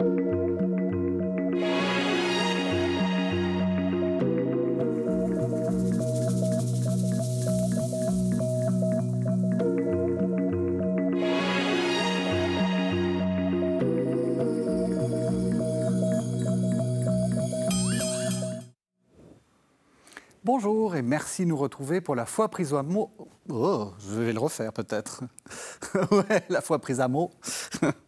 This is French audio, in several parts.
Bonjour et merci de nous retrouver pour la foi prise à mot. Oh, je vais le refaire peut-être. ouais, la foi prise à mot.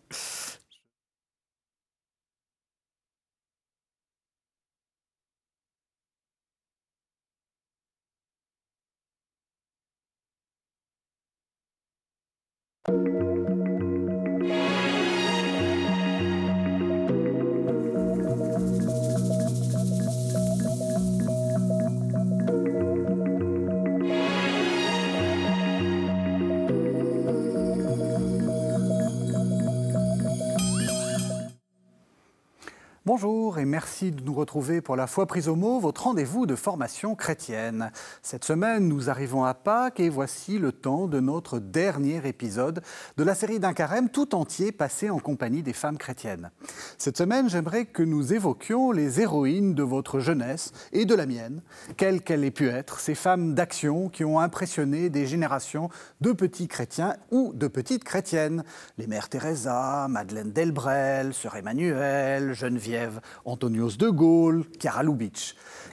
retrouver pour la foi prise au mot, votre rendez-vous de formation chrétienne. Cette semaine, nous arrivons à Pâques et voici le temps de notre dernier épisode de la série d'un carême tout entier passé en compagnie des femmes chrétiennes. Cette semaine, j'aimerais que nous évoquions les héroïnes de votre jeunesse et de la mienne, quelles qu'elles aient pu être, ces femmes d'action qui ont impressionné des générations de petits chrétiens ou de petites chrétiennes, les mères Teresa, Madeleine Delbrel, Sœur Emmanuel, Geneviève Antonios de Gaulle,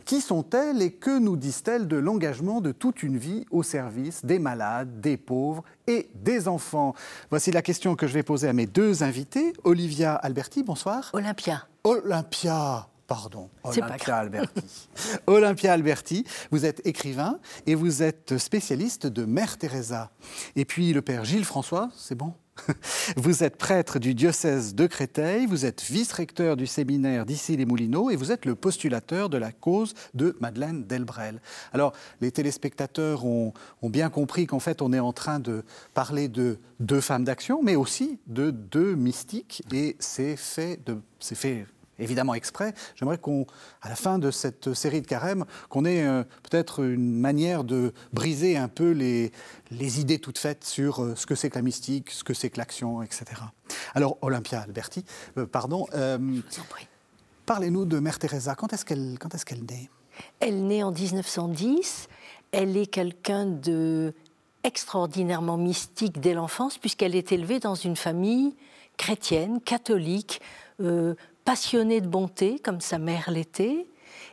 Qui sont-elles et que nous disent-elles de l'engagement de toute une vie au service des malades, des pauvres et des enfants? Voici la question que je vais poser à mes deux invités. Olivia Alberti, bonsoir. Olympia. Olympia. Pardon, Olympia Alberti. Olympia Alberti, vous êtes écrivain et vous êtes spécialiste de Mère Teresa. Et puis le père Gilles François, c'est bon? Vous êtes prêtre du diocèse de Créteil, vous êtes vice-recteur du séminaire d'Issy-les-Moulineaux et vous êtes le postulateur de la cause de Madeleine Delbrel. Alors, les téléspectateurs ont, bien compris qu'en fait, on est en train de parler de deux femmes d'action, mais aussi de deux mystiques, et c'est fait, de, c'est fait évidemment exprès. J'aimerais qu'on, à la fin de cette série de carême, qu'on ait euh, peut-être une manière de briser un peu les, les idées toutes faites sur euh, ce que c'est que la mystique, ce que c'est que l'action, etc. Alors, Olympia Alberti, euh, pardon. Parlez-nous de Mère Teresa. Quand est-ce qu'elle, qu'elle naît? Elle naît en 1910. Elle est quelqu'un de extraordinairement mystique dès l'enfance, puisqu'elle est élevée dans une famille chrétienne, catholique, passionnée de bonté, comme sa mère l'était.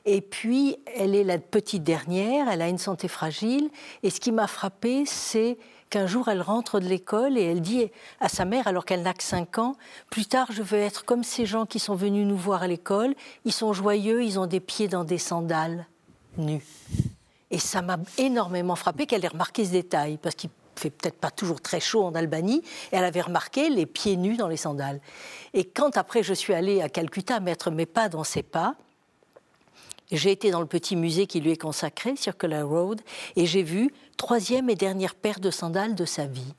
Et puis, elle est la petite dernière, elle a une santé fragile. Et ce qui m'a frappé, c'est qu'un jour, elle rentre de l'école et elle dit à sa mère, alors qu'elle n'a que 5 ans, plus tard, je veux être comme ces gens qui sont venus nous voir à l'école. Ils sont joyeux, ils ont des pieds dans des sandales nus. Et ça m'a énormément frappé qu'elle ait remarqué ce détail, parce qu'il fait peut-être pas toujours très chaud en Albanie, et elle avait remarqué les pieds nus dans les sandales. Et quand après je suis allée à Calcutta mettre mes pas dans ses pas, j'ai été dans le petit musée qui lui est consacré, Circular Road, et j'ai vu troisième et dernière paire de sandales de sa vie.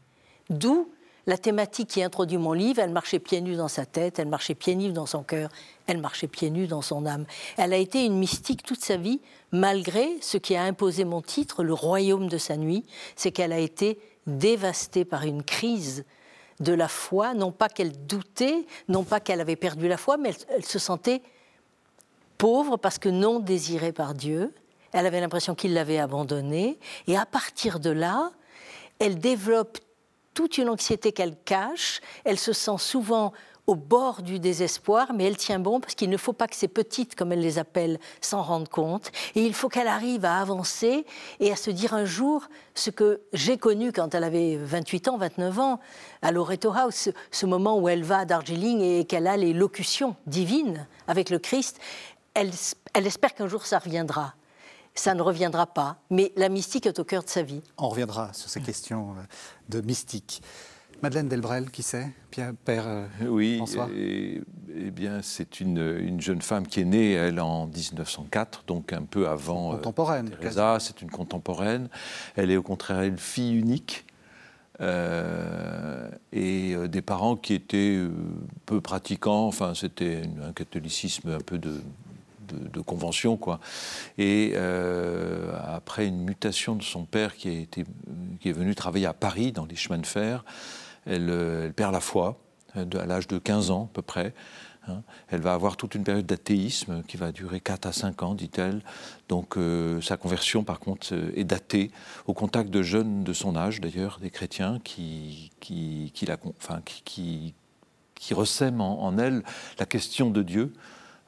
D'où la thématique qui introduit mon livre, elle marchait pieds nus dans sa tête, elle marchait pieds nus dans son cœur, elle marchait pieds nus dans son âme. Elle a été une mystique toute sa vie, malgré ce qui a imposé mon titre, le royaume de sa nuit, c'est qu'elle a été dévastée par une crise de la foi, non pas qu'elle doutait, non pas qu'elle avait perdu la foi, mais elle, se sentait pauvre parce que non désirée par Dieu. Elle avait l'impression qu'il l'avait abandonnée. Et à partir de là, elle développe toute une anxiété qu'elle cache. Elle se sent souvent au bord du désespoir, mais elle tient bon parce qu'il ne faut pas que ces petites, comme elle les appelle, s'en rendent compte. Et il faut qu'elle arrive à avancer et à se dire un jour ce que j'ai connu quand elle avait 28 ans, 29 ans, à Loreto House, ce, moment où elle va à Darjeeling et qu'elle a les locutions divines avec le Christ. Elle, elle espère qu'un jour ça reviendra ça ne reviendra pas. Mais la mystique est au cœur de sa vie. On reviendra sur ces questions euh, de mystique. Madeleine Delbrel, qui c'est? Père euh, Oui, et, eh bien, c'est une, jeune femme qui est née, elle, en 1904, donc un peu avant. Euh, contemporaine. Teresa, c'est une contemporaine. Elle est au contraire une fille unique. et des parents qui étaient peu pratiquants, enfin c'était un catholicisme un peu de, de, convention, quoi. Et euh, après une mutation de son père qui, a été, qui est venu travailler à Paris dans les chemins de fer, elle, euh, perd la foi à l'âge de 15 ans à peu près. Hein. Elle va avoir toute une période d'athéisme qui va durer 4 à 5 ans, dit-elle. Donc euh, sa conversion, par contre, euh, est datée au contact de jeunes de son âge, d'ailleurs, des chrétiens, qui, qui, ressèment en, elle la question de Dieu,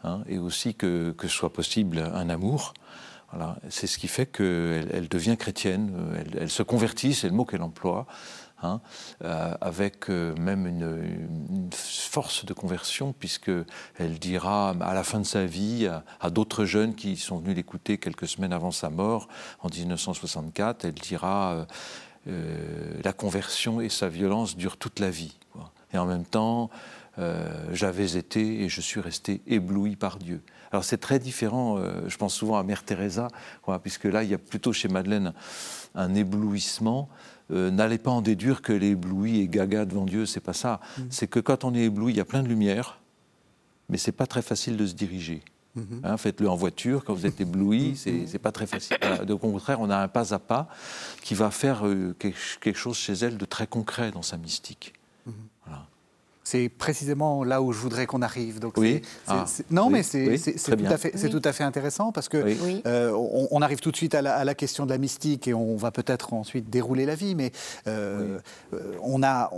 hein, et aussi que, que soit possible un amour. Voilà. C'est ce qui fait qu'elle elle devient chrétienne, elle, elle se convertit, c'est le mot qu'elle emploie. Hein, euh, avec euh, même une, force de conversion, puisqu'elle dira à la fin de sa vie à, d'autres jeunes qui sont venus l'écouter quelques semaines avant sa mort, en 1964, elle dira euh, La conversion et sa violence durent toute la vie. Et en même temps, j'avais été et je suis resté ébloui par Dieu. Alors c'est très différent, je pense souvent à Mère Teresa, puisque là, il y a plutôt chez Madeleine un éblouissement euh, n'allez pas en déduire que les éblouis et gaga devant Dieu, c'est pas ça. Mm. C'est que quand on est ébloui, il y a plein de lumière, mais c'est pas très facile de se diriger. Mm-hmm. Hein, faites-le en voiture, quand vous êtes ébloui, mm-hmm. c'est pas très facile. au contraire, on a un pas à pas qui va faire euh, quelque chose chez elle de très concret dans sa mystique. Mm-hmm. C'est précisément là où je voudrais qu'on arrive. Donc oui. Ah. non, mais c'est tout, à fait, tout à fait intéressant parce que euh, on, arrive tout de suite à la, question de la mystique et on va peut-être ensuite dérouler la vie. Mais euh, euh, on a,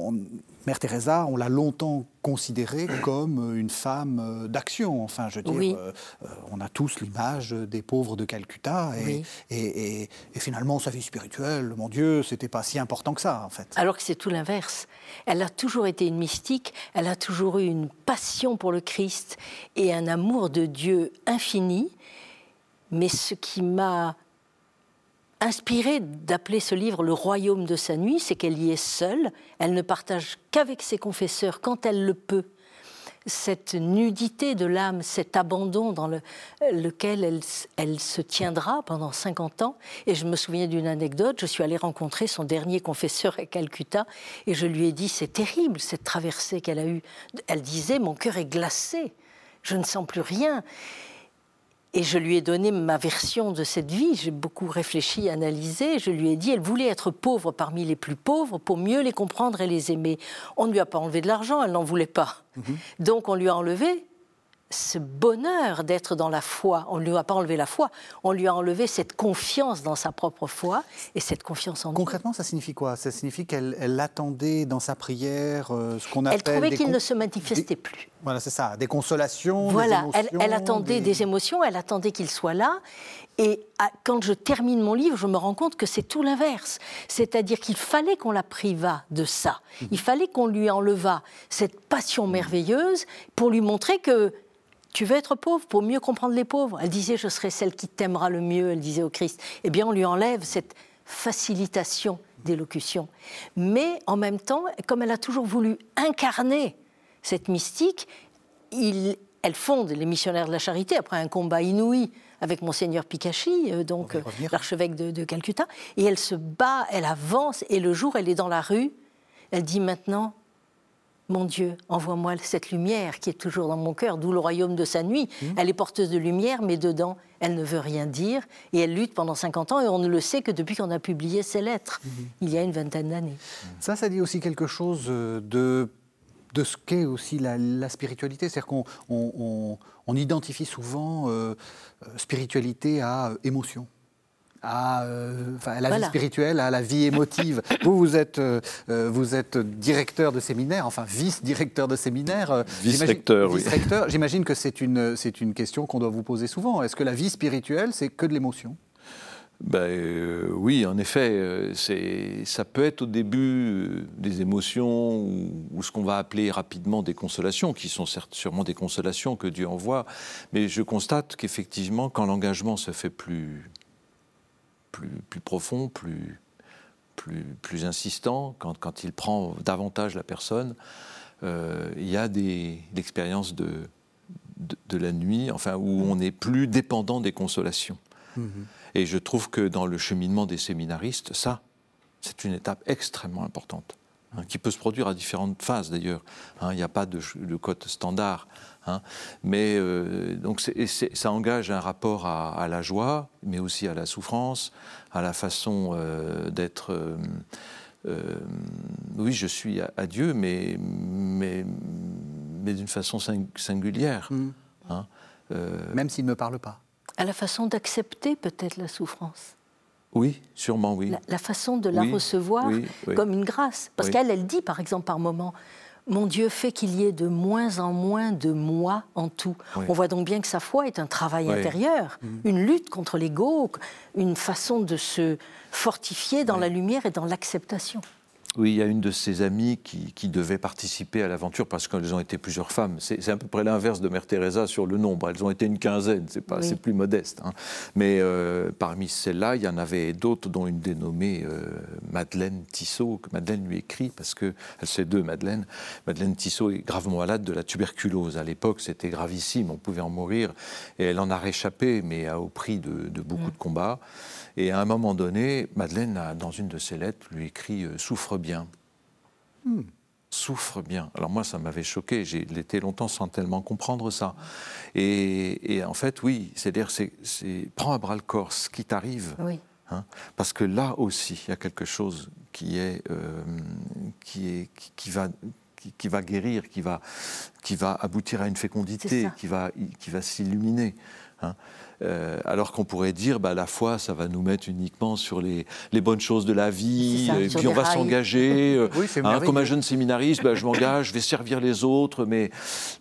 Mère Teresa, on l'a longtemps considérée comme une femme euh, d'action. Enfin, je veux dire, euh, euh, on a tous l'image des pauvres de Calcutta et, et, finalement sa vie spirituelle, mon Dieu, c'était pas si important que ça en fait. Alors que c'est tout l'inverse. Elle a toujours été une mystique, elle a toujours eu une passion pour le Christ et un amour de Dieu infini. Mais ce qui m'a inspirée d'appeler ce livre Le royaume de sa nuit, c'est qu'elle y est seule, elle ne partage qu'avec ses confesseurs quand elle le peut cette nudité de l'âme, cet abandon dans lequel elle, elle, se tiendra pendant 50 ans. Et je me souviens d'une anecdote, je suis allée rencontrer son dernier confesseur à Calcutta et je lui ai dit, c'est terrible cette traversée qu'elle a eue. Elle disait, mon cœur est glacé, je ne sens plus rien. Et je lui ai donné ma version de cette vie. J'ai beaucoup réfléchi, analysé. Je lui ai dit, elle voulait être pauvre parmi les plus pauvres pour mieux les comprendre et les aimer. On ne lui a pas enlevé de l'argent, elle n'en voulait pas. Mhm. Donc on lui a enlevé ce bonheur d'être dans la foi. On ne lui a pas enlevé la foi, on lui a enlevé cette confiance dans sa propre foi et cette confiance en Dieu. Concrètement, ça signifie quoi? Ça signifie qu'elle attendait dans sa prière euh, ce qu'on appelle. Elle trouvait qu'il ne se manifestait plus. Voilà, c'est ça, des consolations. Voilà, elle, attendait des... émotions, elle attendait qu'il soit là. Et quand je termine mon livre, je me rends compte que c'est tout l'inverse. C'est-à-dire qu'il fallait qu'on la privât de ça. Mhm. Il fallait qu'on lui enlevât cette passion merveilleuse pour lui montrer que tu veux être pauvre pour mieux comprendre les pauvres? Elle disait, je serai celle qui t'aimera le mieux, elle disait au Christ. Eh bien, on lui enlève cette facilitation d'élocution. Mais en même temps, comme elle a toujours voulu incarner cette mystique, elle fonde les missionnaires de la charité après un combat inouï avec monseigneur Pikachi, euh, donc euh, l'archevêque de, de Calcutta, et elle se bat, elle avance, et le jour, elle est dans la rue, elle dit maintenant, mon Dieu, envoie-moi cette lumière qui est toujours dans mon cœur, d'où le royaume de sa nuit. Mmh. Elle est porteuse de lumière, mais dedans, elle ne veut rien dire. Et elle lutte pendant 50 ans, et on ne le sait que depuis qu'on a publié ses lettres, mmh. il y a une vingtaine d'années. Ça, ça dit aussi quelque chose euh, de, de ce qu'est aussi la, spiritualité. C'est-à-dire qu'on on, identifie souvent euh, euh, spiritualité à émotion à, euh, la vie spirituelle, à la vie émotive. vous, vous êtes, euh, euh, vous êtes directeur de séminaire, enfin vice-directeur de séminaire. vice-recteur, oui. J'imagine que c'est une, c'est une question qu'on doit vous poser souvent. Est-ce que la vie spirituelle, c'est que de l'émotion? Ben, oui, en effet, c'est, ça peut être au début des émotions ou, ou ce qu'on va appeler rapidement des consolations, qui sont certes sûrement des consolations que Dieu envoie, mais je constate qu'effectivement, quand l'engagement se fait plus, plus, plus profond, plus, plus, plus insistant, quand, quand, il prend davantage la personne, euh, il y a l'expérience de, de, la nuit, enfin, où on n'est plus dépendant des consolations. Mm-hmm. Et je trouve que dans le cheminement des séminaristes, ça, c'est une étape extrêmement importante, hein, qui peut se produire à différentes phases d'ailleurs. Hein. il n'y a pas de, de code standard. Hein. Mais euh, donc ça engage un rapport à, la joie, mais aussi à la souffrance, à la façon euh, d'être. Euh, oui, je suis à, Dieu, mais, mais, mais d'une façon singulière. Mm. Hein, Même s'il ne me parle pas. À la façon d'accepter peut-être la souffrance. Oui, sûrement, oui. La, façon de la recevoir comme une grâce. Parce qu'elle, elle dit, par exemple, par moment, mon Dieu fait qu'il y ait de moins en moins de moi en tout. On voit donc bien que sa foi est un travail intérieur, mm. une lutte contre l'ego, une façon de se fortifier dans la lumière et dans l'acceptation. Oui, il y a une de ses amies qui, devait participer à l'aventure parce qu'elles ont été plusieurs femmes. C'est à peu près l'inverse de Mère Teresa sur le nombre. Elles ont été une quinzaine, c'est pas, plus modeste. Hein. Mais euh, parmi celles-là, il y en avait d'autres, dont une dénommée euh, Madeleine Tissot, que Madeleine lui écrit parce que elle sait deux Madeleine. Madeleine Tissot est gravement malade de la tuberculose. À l'époque, c'était gravissime, on pouvait en mourir, et elle en a réchappé, mais au prix de, beaucoup mm. de combats. Et à un moment donné, Madeleine, dans une de ses lettres, lui écrit euh, Souffre bien. Hmm. Souffre bien. Alors moi, ça m'avait choqué. J'ai été longtemps sans tellement comprendre ça. Et, en fait, oui, c'est-à-dire, c'est prends à bras le corps ce qui t'arrive. Oui. Hein, parce que là aussi, il y a quelque chose qui est, euh, qui, est qui, va qui, va guérir, qui va, qui va aboutir à une fécondité, qui va, qui va s'illuminer. Hein. Euh, alors qu'on pourrait dire, bah, la foi, ça va nous mettre uniquement sur les, bonnes choses de la vie, et puis on va s'engager. Euh, hein, comme un jeune séminariste, bah, je m'engage, je vais servir les autres, mais,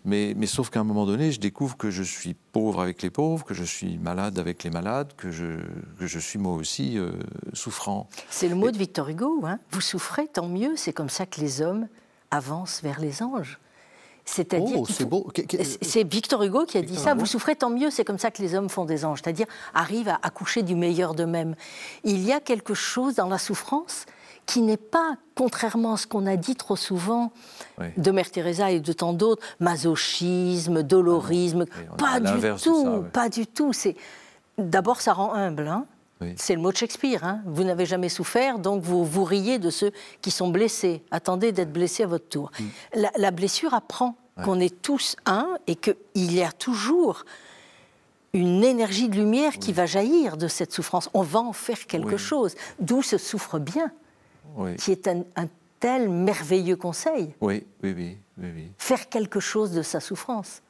mais, mais sauf qu'à un moment donné, je découvre que je suis pauvre avec les pauvres, que je suis malade avec les malades, que je, que je suis moi aussi euh, souffrant. C'est le mot de Victor Hugo, hein. vous souffrez, tant mieux, c'est comme ça que les hommes avancent vers les anges. C'est-à-dire oh, c'est Victor Hugo qui a dit ça. Vous souffrez, tant mieux. C'est comme ça que les hommes font des anges, c'est-à-dire arrivent à accoucher du meilleur d'eux-mêmes. Il y a quelque chose dans la souffrance qui n'est pas, contrairement à ce qu'on a dit trop souvent de Mère Teresa et de tant d'autres, masochisme, dolorisme. pas, du tout, pas du tout. C'est d'abord ça rend humble. Hein. C'est le mot de Shakespeare. Hein. Vous n'avez jamais souffert, donc vous vous riez de ceux qui sont blessés. Attendez d'être blessés à votre tour. Mm. La, blessure apprend qu'on est tous un et qu'il y a toujours une énergie de lumière qui va jaillir de cette souffrance. On va en faire quelque chose. D'où ce souffre bien, qui est un, tel merveilleux conseil. Oui, oui, oui, oui, Faire quelque chose de sa souffrance.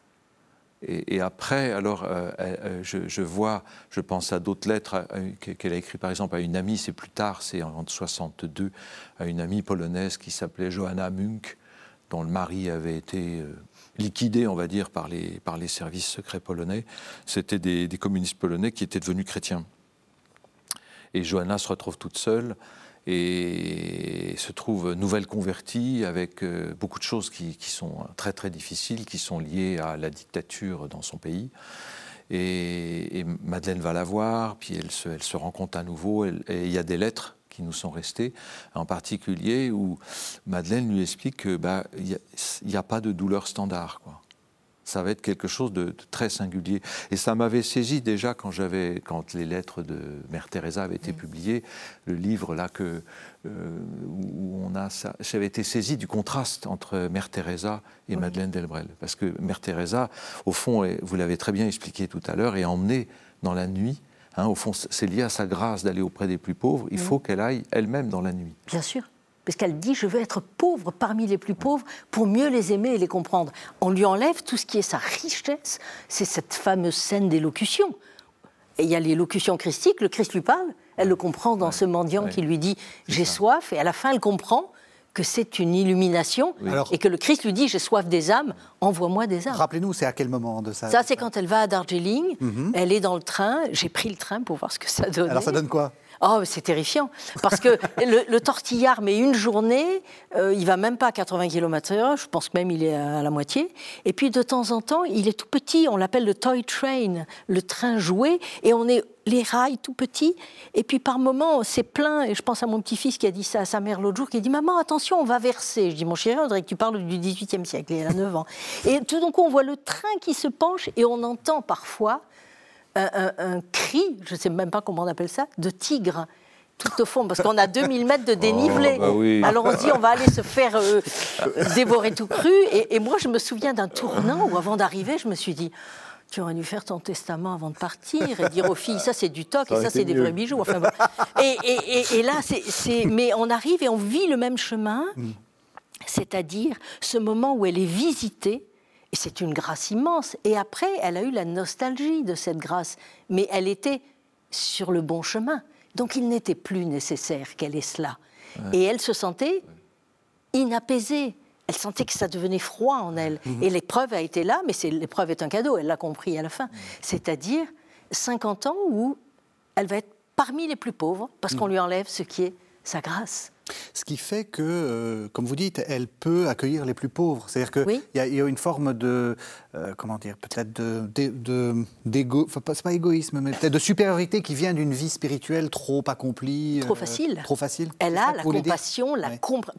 Et, après, alors, euh, euh, je, vois, je pense à d'autres lettres qu'elle a écrites, par exemple, à une amie, c'est plus tard, c'est en 62, à une amie polonaise qui s'appelait Johanna Munk, dont le mari avait été euh, liquidé, on va dire, par les, par les services secrets polonais. C'était des, des communistes polonais qui étaient devenus chrétiens. Et Johanna se retrouve toute seule et se trouve nouvelle convertie avec euh, beaucoup de choses qui, sont très très difficiles, qui sont liées à la dictature dans son pays. Et, Madeleine va la voir, puis elle se, elle se rend compte à nouveau, et il y a des lettres qui nous sont restées, en particulier où Madeleine lui explique qu'il bah, n'y a, a, pas de douleur standard. Quoi ça va être quelque chose de, très singulier. Et ça m'avait saisi déjà quand, j'avais, quand les lettres de Mère Teresa avaient été publiées, le livre là que, euh, où on a ça, j'avais été saisi du contraste entre Mère Teresa et Madeleine Delbrel. Parce que Mère Teresa, au fond, vous l'avez très bien expliqué tout à l'heure, est emmenée dans la nuit. Hein, au fond, c'est lié à sa grâce d'aller auprès des plus pauvres. Il faut qu'elle aille elle-même dans la nuit. Bien sûr parce qu'elle dit je veux être pauvre parmi les plus pauvres pour mieux les aimer et les comprendre. On lui enlève tout ce qui est sa richesse, c'est cette fameuse scène d'élocution. Et il y a l'élocution christique, le Christ lui parle, elle le comprend dans ce mendiant qui lui dit j'ai soif, et à la fin elle comprend que c'est une illumination et que le Christ lui dit j'ai soif des âmes, envoie-moi des âmes. Rappelez-nous, c'est à quel moment de ça Ça, c'est quand elle va à Darjeeling, mhm. elle est dans le train, j'ai pris le train pour voir ce que ça donne. Alors ça donne quoi? Oh, c'est terrifiant. Parce que le, tortillard met une journée, euh, il va même pas à 80 km/h, je pense même il est à, la moitié. Et puis de temps en temps, il est tout petit, on l'appelle le toy train, le train joué, et on est les rails tout petits. Et puis par moments, c'est plein. Et je pense à mon petit-fils qui a dit ça à sa mère l'autre jour, qui dit Maman, attention, on va verser. Je dis Mon chéri, on dirait que tu parles du 18e siècle, il a 9 ans. Et tout d'un coup, on voit le train qui se penche et on entend parfois un, cri, je ne sais même pas comment on appelle ça, de tigre tout au fond, parce qu'on a 2000 mètres de dénivelé. Oh, bah Alors on se dit, on va aller se faire euh, dévorer tout cru. Et, moi, je me souviens d'un tournant où, avant d'arriver, je me suis dit, tu aurais dû faire ton testament avant de partir et dire aux filles, ça c'est du toc et ça c'est des vrais bijoux. Enfin, et, là, c'est, mais on arrive et on vit le même chemin, mm. c'est-à-dire ce moment où elle est visitée Et c'est une grâce immense. Et après, elle a eu la nostalgie de cette grâce. Mais elle était sur le bon chemin. Donc il n'était plus nécessaire qu'elle ait cela. Et elle se sentait inapaisée. Elle sentait que ça devenait froid en elle. Et l'épreuve a été là, mais l'épreuve est un cadeau, elle l'a compris à la fin. C'est-à-dire 50 ans où elle va être parmi les plus pauvres parce qu'on mhm. lui enlève ce qui est sa grâce. Ce qui fait que, euh, comme vous dites, elle peut accueillir les plus pauvres. C'est-à-dire qu'il y, a une forme de, euh, comment dire, peut-être de, d'égo, enfin, c'est pas égoïsme, mais peut-être de supériorité qui vient d'une vie spirituelle trop accomplie. Trop euh, facile. Trop facile. Elle a la compassion, la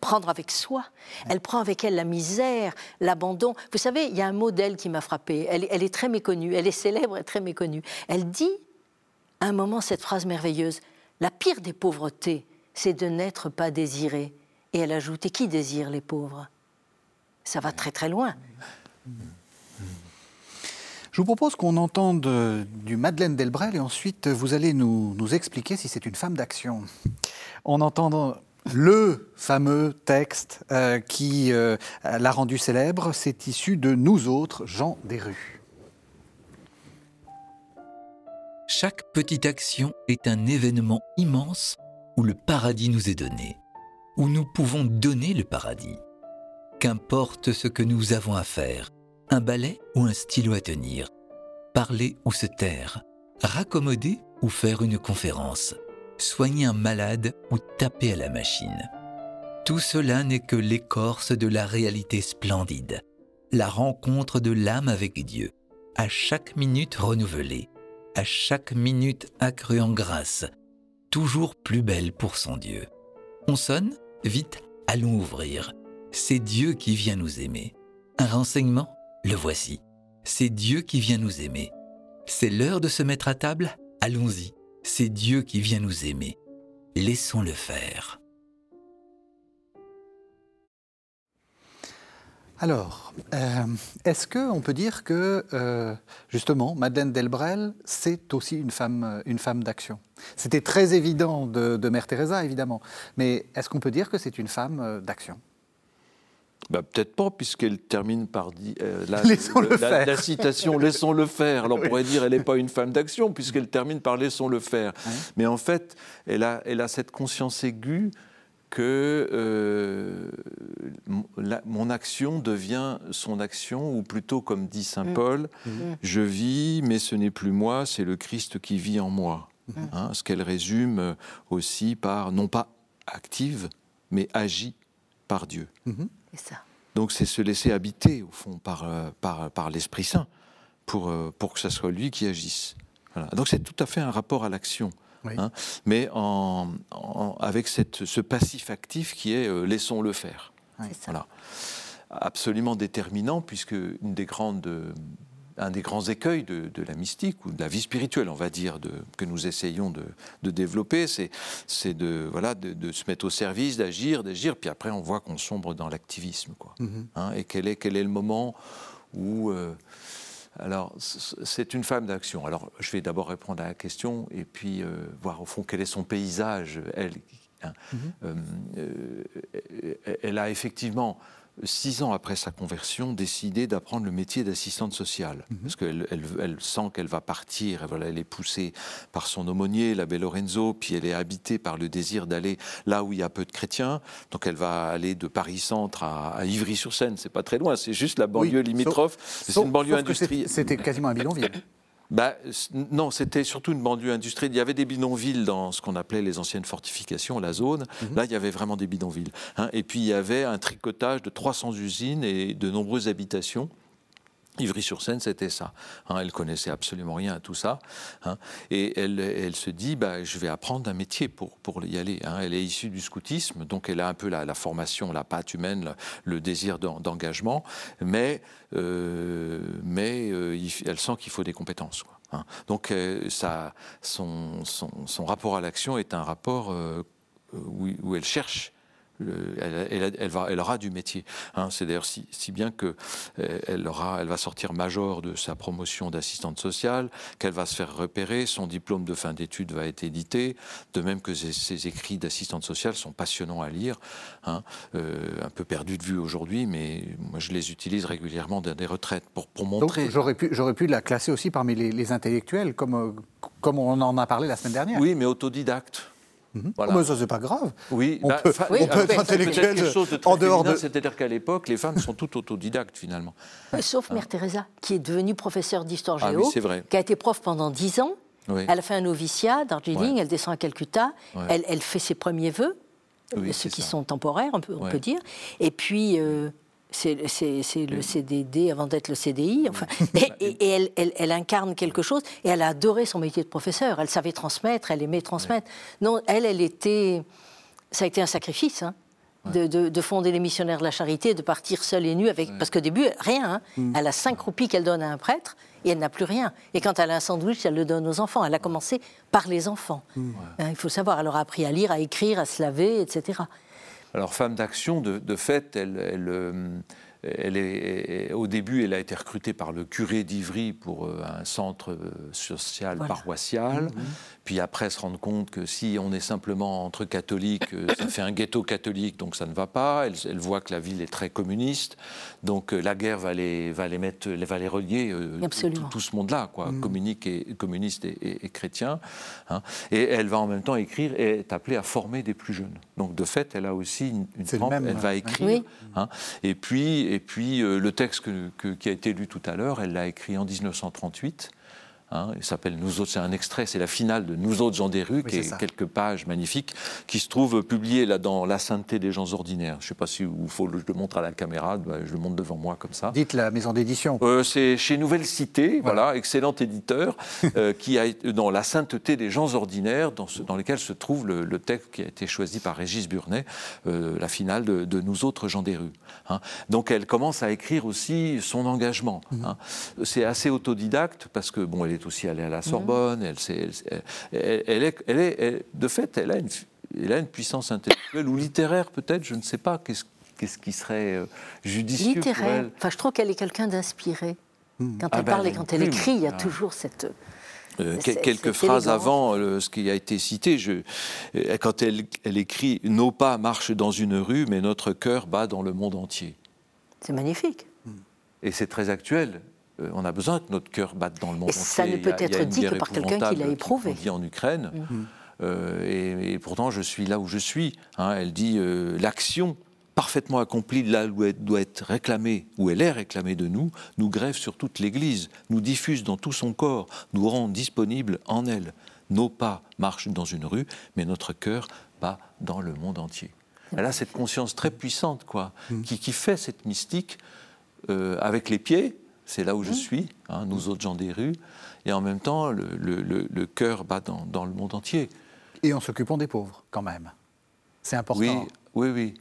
prendre avec soi. Elle prend avec elle la misère, l'abandon. Vous savez, il y a un modèle qui m'a frappé. Elle, elle est très méconnue. Elle est célèbre et très méconnue. Elle dit, à un moment, cette phrase merveilleuse La pire des pauvretés, c'est de n'être pas désiré. Et elle ajoute, et qui désire les pauvres? Ça va très très loin. Je vous propose qu'on entende du Madeleine Delbrel et ensuite vous allez nous, expliquer si c'est une femme d'action. En entendant le fameux texte euh, qui euh, l'a rendu célèbre, c'est issu de Nous autres, Jean Desrues. Chaque petite action est un événement immense où le paradis nous est donné, où nous pouvons donner le paradis. Qu'importe ce que nous avons à faire, un balai ou un stylo à tenir, parler ou se taire, raccommoder ou faire une conférence, soigner un malade ou taper à la machine. Tout cela n'est que l'écorce de la réalité splendide, la rencontre de l'âme avec Dieu, à chaque minute renouvelée, à chaque minute accrue en grâce, toujours plus belle pour son Dieu. On sonne Vite, allons ouvrir. C'est Dieu qui vient nous aimer. Un renseignement Le voici. C'est Dieu qui vient nous aimer. C'est l'heure de se mettre à table? Allons-y. C'est Dieu qui vient nous aimer. Laissons-le faire. Alors, euh, est-ce qu'on peut dire que, euh, justement, Madeleine Delbrel, c'est aussi une femme, une femme d'action? C'était très évident de, Mère Teresa, évidemment, mais est-ce qu'on peut dire que c'est une femme euh, d'action? Bah, Peut-être pas, puisqu'elle termine par la, citation Laissons-le faire. Alors on pourrait dire elle n'est pas une femme d'action, puisqu'elle termine par Laissons-le faire. Mais en fait, elle a, elle a cette conscience aiguë que euh, mon action devient son action, ou plutôt comme dit Saint mm. Paul, mm. je vis, mais ce n'est plus moi, c'est le Christ qui vit en moi. Mm. Hein, ce qu'elle résume aussi par, non pas active, mais agit par Dieu. Mm-hmm. Ça. Donc c'est se laisser habiter, au fond, par, euh, par, par l'Esprit Saint, pour, euh, pour que ce soit lui qui agisse. Donc c'est tout à fait un rapport à l'action. Hein, mais en, avec cette, ce passif actif qui est euh, laissons-le faire. Voilà. Absolument déterminant, puisque une des grandes, un des grands écueils de, la mystique ou de la vie spirituelle, on va dire, de, que nous essayons de, de développer, c'est de, voilà, de, se mettre au service, d'agir, d'agir, puis après on voit qu'on sombre dans l'activisme. Quoi. Mm-hmm. Hein, et quel est, quel est le moment où... Euh, alors, c'est une femme d'action. Alors, je vais d'abord répondre à la question et puis euh, voir au fond quel est son paysage. Elle, hein. mm-hmm. euh, euh, elle a effectivement six ans après sa conversion, décidé d'apprendre le métier d'assistante sociale. Mhm. Parce qu'elle elle, sent qu'elle va partir, voilà, elle est poussée par son aumônier, l'abbé Lorenzo, puis elle est habitée par le désir d'aller là où il y a peu de chrétiens. Donc elle va aller de Paris-Centre à, Ivry-sur-Seine, c'est pas très loin, c'est juste la banlieue limitrophe. C'est une banlieue industrielle. C'était quasiment un bidonville. bah, Non, c'était surtout une banlieue industrielle. Il y avait des bidonvilles dans ce qu'on appelait les anciennes fortifications, la zone. Mhm. Là, il y avait vraiment des bidonvilles. Hein. Et puis, il y avait un tricotage de 300 usines et de nombreuses habitations. Ivry-sur-Seine, c'était ça. Hein, elle connaissait absolument rien à tout ça. Hein. et elle, se dit, bah, je vais apprendre un métier pour, pour y aller. Hein. Elle est issue du scoutisme, donc elle a un peu la, formation, la patte humaine, le, désir d'engagement, mais, euh, mais euh, elle sent qu'il faut des compétences. Donc euh, ça, son, son, rapport à l'action est un rapport où, elle cherche elle, elle, va, elle, aura du métier. Hein. C'est d'ailleurs si, bien qu'elle elle, aura, elle va sortir major de sa promotion d'assistante sociale, qu'elle va se faire repérer, son diplôme de fin d'études va être édité, de même que ses, écrits d'assistante sociale sont passionnants à lire, hein. un peu perdus de vue aujourd'hui, mais moi je les utilise régulièrement dans des retraites pour, pour montrer. J'aurais pu, pu la classer aussi parmi les, les intellectuels, comme, comme on en a parlé la semaine dernière. Oui, mais autodidacte. Mhm. Voilà. mais ça, c'est pas grave. Oui, on, bah, peut, être intellectuel en dehors de. C'est-à-dire qu'à l'époque, les femmes sont toutes autodidactes, finalement. Sauf Mère Teresa, qui est devenue professeure d'histoire ah géo, qui a été prof pendant dix ans. Elle a fait un noviciat d'Argeling, elle descend à Calcutta, elle, elle, fait ses premiers vœux, ceux qui sont temporaires, on peut, on peut, dire. Et puis, euh, c'est le CDD avant d'être le CDI. Enfin, et, elle, elle, incarne quelque chose. Et elle a adoré son métier de professeur. Elle savait transmettre, elle aimait transmettre. Non, elle, elle était. Ça a été un sacrifice. Hein, de, fonder les missionnaires de la charité, de partir seule et nue avec. Parce qu'au début, rien. Hein. Mm. Elle a cinq roupies qu'elle donne à un prêtre et elle n'a plus rien. Et quand elle a un sandwich, elle le donne aux enfants. Elle a commencé par les enfants. Mm. Hein, il faut savoir. Elle aura appris à lire, à écrire, à se laver, etc. Alors, femme d'action, de, fait, elle, euh, elle est, au début, elle a été recrutée par le curé d'Ivry pour euh, un centre euh, social paroissial. Mhm. Puis après, se rendre compte que si on est simplement entre catholiques, euh, ça fait un ghetto catholique, donc ça ne va pas. Elle, voit que la ville est très communiste. Donc la guerre va les, va les, mettre, va les relier, tout, ce monde-là, quoi, mhm. communique et, communiste et, chrétien. Hein. Et elle va en même temps écrire et est appelée à former des plus jeunes. Donc de fait, elle a aussi une, une elle va écrire. Hein. Et puis, et puis euh, le texte qui a été lu tout à l'heure, elle l'a écrit en 1938. Hein, il s'appelle Nous autres, c'est un extrait, c'est la finale de Nous autres gens des rues, qui est, quelques pages magnifiques, qui se trouve publié là dans La sainteté des gens ordinaires. Je ne sais pas si il faut que je le montre à la caméra, bah, je le montre devant moi comme ça. Dites la maison d'édition. Euh, c'est chez Nouvelle Cité, voilà, excellent éditeur, euh, qui a dans La sainteté des gens ordinaires, dans, ce, dans lequel se trouve le, texte qui a été choisi par Régis Burnet, euh, la finale de, Nous autres gens des rues. Hein. Donc elle commence à écrire aussi son engagement. Mmh. Hein. C'est assez autodidacte parce que bon, elle est aussi allée à la Sorbonne. Elle, elle, est, elle, est, de fait, elle a, une, elle a une puissance intellectuelle ou littéraire peut-être, je ne sais pas. Qu'est-ce qu'est-ce qui serait euh, judicieux Littéraire. Enfin, je trouve qu'elle est quelqu'un d'inspiré. Hmm. Quand elle ah ben, parle et quand elle écrit, il y a ah. toujours cette... Euh, quelques phrases avant ce qui a été cité, je, euh, quand elle, elle, écrit Nos pas marchent dans une rue, mais notre cœur bat dans le monde entier. C'est magnifique. Et c'est très actuel. Euh, on a besoin que notre cœur batte dans le monde et Ça ne peut être dit que par quelqu'un qui l'a éprouvé. Dit en Ukraine. Mm. Euh, et, pourtant, je suis là où je suis. Hein. elle dit euh, l'action parfaitement accomplie là où elle doit être réclamée, où elle est réclamée de nous, nous grève sur toute l'Église, nous diffuse dans tout son corps, nous rend disponibles en elle. Nos pas marchent dans une rue, mais notre cœur bat dans le monde entier. Elle a cette conscience très puissante, quoi, mm. qui, fait cette mystique avec les pieds, c'est là où je mmh. suis, hein, nous autres gens des rues, et en même temps, le, cœur bat dans, le monde entier. Et en s'occupant des pauvres, quand même. C'est important. Oui, oui, oui.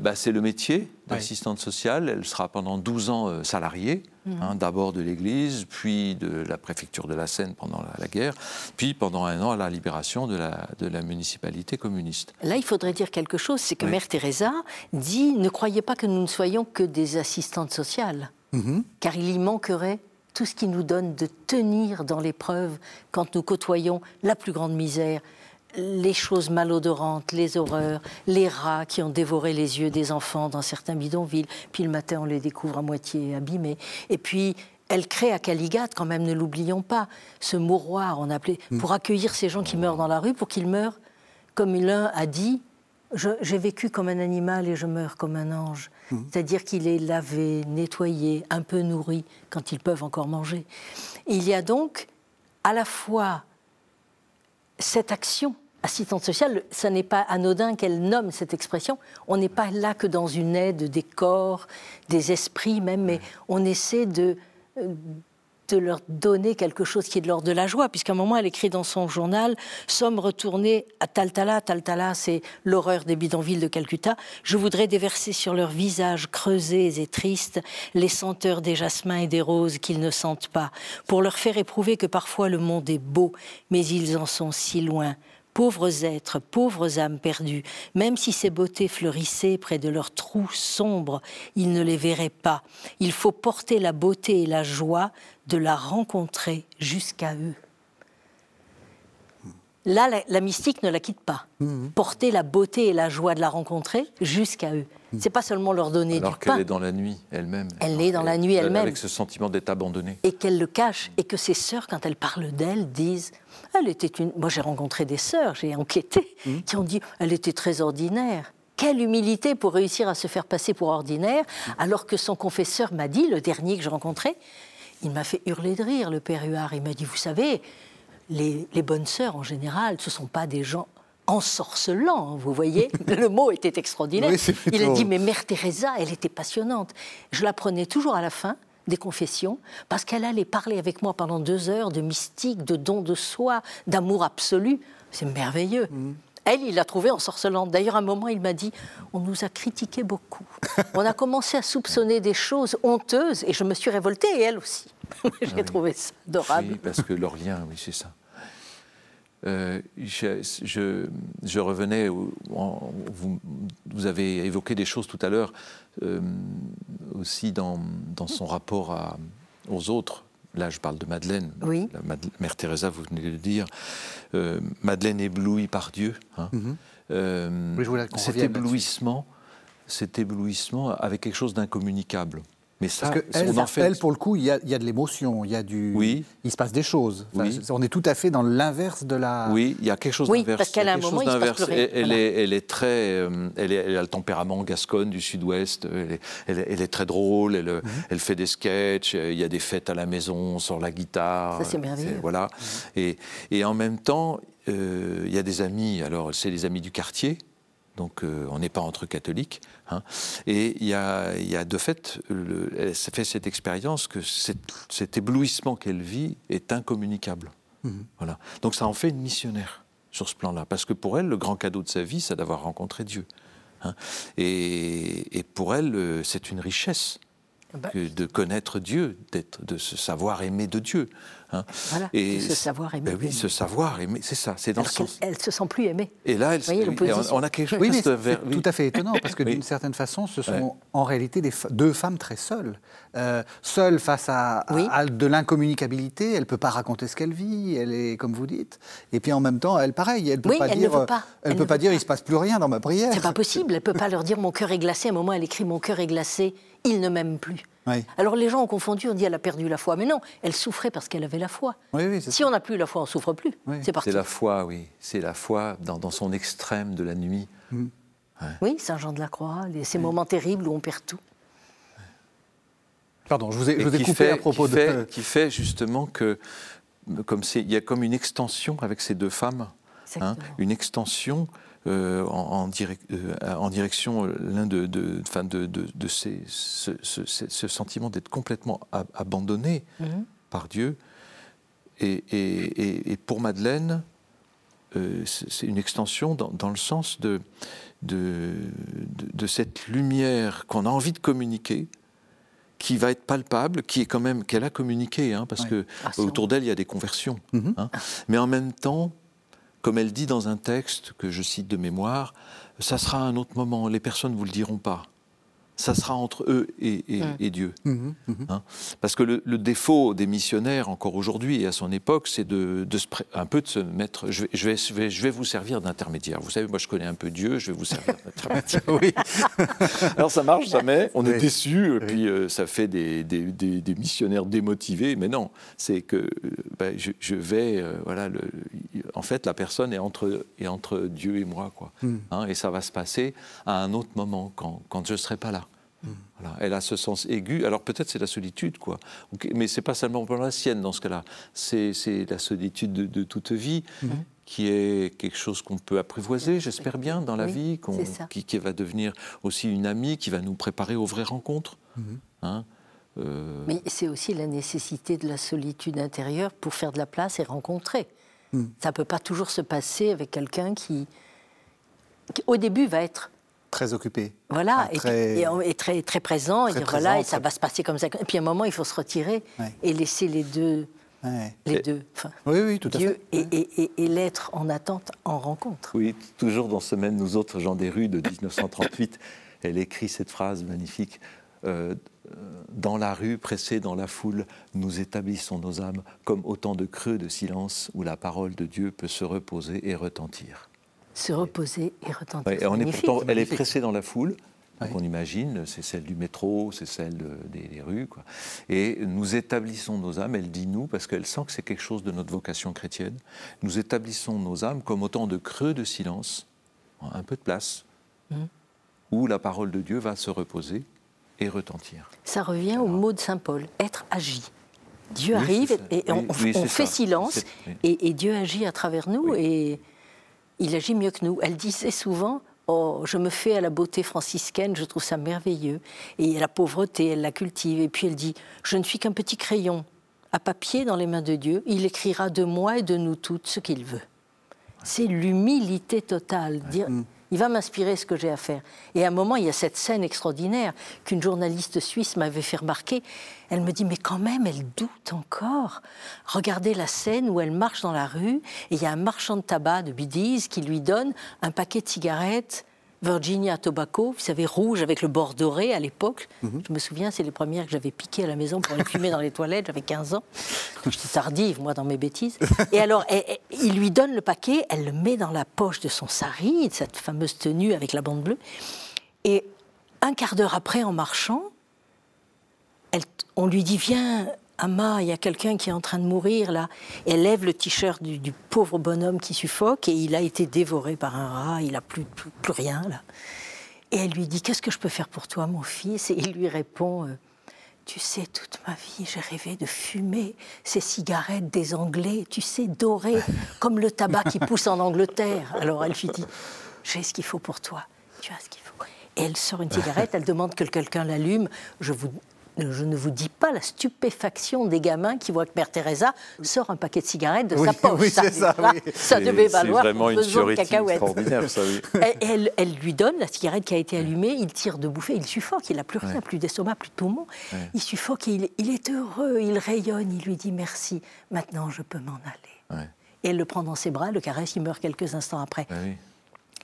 Bah, c'est le métier d'assistante sociale. Elle sera pendant 12 ans euh, salariée, mmh. hein, d'abord de l'Église, puis de la préfecture de la Seine pendant la, guerre, puis pendant un an à la libération de la, de la municipalité communiste. Là, il faudrait dire quelque chose, c'est que Mère Teresa dit ne croyez pas que nous ne soyons que des assistantes sociales. Mhm. car il y manquerait tout ce qui nous donne de tenir dans l'épreuve quand nous côtoyons la plus grande misère, les choses malodorantes, les horreurs, les rats qui ont dévoré les yeux des enfants dans certains bidonvilles, puis le matin on les découvre à moitié abîmés, et puis elle crée à Caligate, quand même, ne l'oublions pas, ce mouroir, on appelait, pour accueillir ces gens qui meurent dans la rue, pour qu'ils meurent, comme l'un a dit, j'ai vécu comme un animal et je meurs comme un ange. Mmh. C'est-à-dire qu'il est lavé, nettoyé, un peu nourri quand ils peuvent encore manger. il y a donc à la fois cette action assistante sociale, ce n'est pas anodin qu'elle nomme cette expression. On n'est pas là que dans une aide des corps, des esprits même, mais on essaie de, euh, de leur donner quelque chose qui est de l'ordre de la joie, puisqu'à un moment, elle écrit dans son journal Sommes retournés à Taltala. Taltala, c'est l'horreur des bidonvilles de Calcutta. Je voudrais déverser sur leurs visages creusés et tristes les senteurs des jasmins et des roses qu'ils ne sentent pas, pour leur faire éprouver que parfois le monde est beau, mais ils en sont si loin Pauvres êtres, pauvres âmes perdues, même si ces beautés fleurissaient près de leurs trous sombres, ils ne les verraient pas. Il faut porter la beauté et la joie de la rencontrer jusqu'à eux. Là, la, mystique ne la quitte pas. Mhm. Porter la beauté et la joie de la rencontrer jusqu'à eux. Mhm. C'est pas seulement leur donner du pain. Alors qu'elle est dans la nuit elle-même. Elle est dans la nuit elle-même. Avec ce sentiment d'être abandonnée. Et qu'elle le cache. Et que ses sœurs, quand elles parlent d'elle, disent Elle était une. Moi, j'ai rencontré des sœurs, j'ai enquêté, mhm. qui ont dit Elle était très ordinaire. Quelle humilité pour réussir à se faire passer pour ordinaire, alors que son confesseur m'a dit, le dernier que je rencontrais, il m'a fait hurler de rire, le père Huard. Il m'a dit Vous savez, les, bonnes sœurs, en général, ce ne sont pas des gens ensorcelants, vous voyez. Le mot était extraordinaire. Il a dit, mais Mère Teresa, elle était passionnante. Je la prenais toujours à la fin des confessions, parce qu'elle allait parler avec moi pendant deux heures de mystique, de don de soi, d'amour absolu. C'est merveilleux. Mm. Elle, il l'a trouvée ensorcelante. D'ailleurs, à un moment, il m'a dit On nous a critiqué beaucoup. On a commencé à soupçonner des choses honteuses, et je me suis révoltée, et elle aussi. J'ai trouvé ça adorable. Oui, parce que leur lien, oui, c'est ça. Euh, je, je, revenais, vous, vous, avez évoqué des choses tout à l'heure, euh, aussi dans, dans, son rapport à, aux autres. Là, je parle de Madeleine. Oui. La Mère Teresa, vous venez de le dire. Euh, Madeleine éblouie par Dieu. Hein. Mhm. cet éblouissement, cet éblouissement avec quelque chose d'incommunicable. Mais ça, Parce que elle, pour le coup, il y a, de l'émotion, il y a du, oui. il se passe des choses. On est tout à fait dans l'inverse de la. Oui, il y a quelque chose oui, d'inverse. parce qu'elle a un moment, il se passe plus. Elle, est, elle est très, euh, elle, est, elle, a le tempérament gasconne du Sud-Ouest. Elle, elle est, très drôle. Elle, mhm. elle fait des sketchs. Il y a des fêtes à la maison, on sort la guitare. Ça c'est merveilleux. Voilà. Et, et, en même temps, euh, il y a des amis. Alors, c'est les amis du quartier donc euh, on n'est pas entre catholiques. Hein. Et il y a, de fait, elle fait cette expérience que cet, éblouissement qu'elle vit est incommunicable. Mhm. Voilà. Donc ça en fait une missionnaire sur ce plan-là, parce que pour elle, le grand cadeau de sa vie, c'est d'avoir rencontré Dieu. Hein. Et, et, pour elle, euh, c'est une richesse bah. de connaître Dieu, de se savoir aimer de Dieu. Hein. Voilà, et ce savoir aimer. Ben oui, ce savoir aimer, c'est ça, c'est dans elle, sens. Elle se sent plus aimée. Et là, elle, voyez, on, a quelque chose oui, tout à fait étonnant, parce que d'une certaine façon, ce sont en réalité des deux femmes très seules. Euh, seule face à, de l'incommunicabilité, elle ne peut pas raconter ce qu'elle vit, elle est, comme vous dites. Et puis en même temps, elle, pareil, elle ne peut pas elle dire, ne pas. Elle, peut pas dire, il ne se passe plus rien dans ma prière. C'est pas possible, elle ne peut pas leur dire, mon cœur est glacé. À un moment, elle écrit, mon cœur est glacé, il ne m'aime plus. Alors les gens ont confondu, on dit elle a perdu la foi. Mais non, elle souffrait parce qu'elle avait la foi. si on n'a plus la foi, on souffre plus. C'est parti. C'est la foi, oui. C'est la foi dans, son extrême de la nuit. Mm. Oui, Saint Jean de la Croix, ces moments terribles où on perd tout. Pardon, je vous ai, coupé à propos qui de... Fait, qui fait justement que, comme il y a comme une extension avec ces deux femmes, hein, une extension euh, en, euh, en, direction euh, l'un de, de, de, de ces, ce, sentiment d'être complètement abandonné mhm. par Dieu. Et, et, et, pour Madeleine, c'est une extension dans, dans le sens de, de, de, cette lumière qu'on a envie de communiquer, qui va être palpable, qui est quand même qu'elle a communiqué, hein, parce que ah, autour d'elle il y a des conversions, mhm. hein. mais en même temps comme elle dit dans un texte que je cite de mémoire, ça sera un autre moment, les personnes ne vous le diront pas ça sera entre eux et. Dieu. Mm-hmm, mm-hmm. Hein. Parce que le, défaut des missionnaires, encore aujourd'hui et à son époque, c'est de, un peu de se mettre. Je vais, je vais, je vais, vous servir d'intermédiaire. Vous savez, moi, je connais un peu Dieu, je vais vous servir d'intermédiaire. oui. Alors, ça marche jamais, on est déçu, et puis euh, ça fait des, des, missionnaires démotivés. Mais non, c'est que euh, ben, je, vais. Euh, voilà, le, en fait, la personne est entre, est entre Dieu et moi, quoi. Hein, et ça va se passer à un autre moment, quand, quand je ne serai pas là. Elle a ce sens aigu. Alors peut-être c'est la solitude, quoi. Mais c'est pas seulement pour la sienne dans ce cas-là. C'est la solitude de, toute vie. Mhm. qui est quelque chose qu'on peut apprivoiser, j'espère bien, dans la vie, qui, va devenir aussi une amie, qui va nous préparer aux vraies rencontres. Mhm. Hein, euh, Mais c'est aussi la nécessité de la solitude intérieure pour faire de la place et rencontrer. Mhm. Ça ne peut pas toujours se passer avec quelqu'un qui, qui, au début, va être très occupé. Voilà, et, très, très, présent, et dire voilà, et ça va se passer comme ça. Et puis à un moment, il faut se retirer et laisser les deux Les deux. oui, oui, tout à Dieu fait. et, et, l'être en attente en rencontre. Oui, toujours dans Semaine, nous autres, Jean Desrues de 1938, elle écrit cette phrase magnifique. Euh, dans la rue, pressée dans la foule, nous établissons nos âmes comme autant de creux de silence où la parole de Dieu peut se reposer et retentir. Se reposer et retentir. on est pourtant, elle est pressée dans la foule, donc on imagine, c'est celle du métro, c'est celle des, rues. Quoi. Et nous établissons nos âmes, elle dit nous, parce qu'elle sent que c'est quelque chose de notre vocation chrétienne. Nous établissons nos âmes comme autant de creux de silence, un peu de place, mmh. où la parole de Dieu va se reposer et retentir. Ça revient au mot de Saint Paul, être agi. Dieu arrive et on, fait silence et, Dieu agit à travers nous et il agit mieux que nous. Elle disait souvent Oh, je me fais à la beauté franciscaine, je trouve ça merveilleux. Et la pauvreté, elle la cultive. Et puis elle dit Je ne suis qu'un petit crayon à papier dans les mains de Dieu. Il écrira de moi et de nous toutes ce qu'il veut. C'est l'humilité totale. Mm. Il va m'inspirer ce que j'ai à faire. Et à un moment, il y a cette scène extraordinaire qu'une journaliste suisse m'avait fait remarquer. Elle me dit, mais quand même, elle doute encore. Regardez la scène où elle marche dans la rue et il y a un marchand de tabac de Bidise qui lui donne un paquet de cigarettes Virginia Tobacco, vous savez, rouge avec le bord doré à l'époque. Mhm. Je me souviens, c'est les premières que j'avais piquées à la maison pour les fumer dans les toilettes, j'avais 15 ans. J'étais tardive, moi, dans mes bêtises. Et alors, il lui donne le paquet, elle le met dans la poche de son sari, cette fameuse tenue avec la bande bleue. Et un quart d'heure après, en marchant, on lui dit Viens, Amma, il y a quelqu'un qui est en train de mourir là. Elle lève le t-shirt du, pauvre bonhomme qui suffoque et il a été dévoré par un rat, il n'a plus, plus, rien là. Et elle lui dit Qu'est-ce que je peux faire pour toi, mon fils? Et il lui répond euh, Tu sais, toute ma vie, j'ai rêvé de fumer ces cigarettes des Anglais, tu sais, dorées, comme le tabac qui pousse en Angleterre. Alors elle lui dit J'ai ce qu'il faut pour toi, tu as ce qu'il faut. Et elle sort une cigarette, elle demande que quelqu'un l'allume. Je vous je ne vous dis pas la stupéfaction des gamins qui voient que Mère Teresa sort un paquet de cigarettes de sa poche. Oui, ça, ça, ça devait valoir vraiment une extraordinaire. Ça, elle, elle, lui donne la cigarette qui a été allumée, il tire de bouffer, il suffoque, il n'a plus rien, plus d'estomac, plus de poumons. Il suffoque et il, il, est heureux, il rayonne, il lui dit merci, maintenant je peux m'en aller. Et elle le prend dans ses bras, le caresse, il meurt quelques instants après.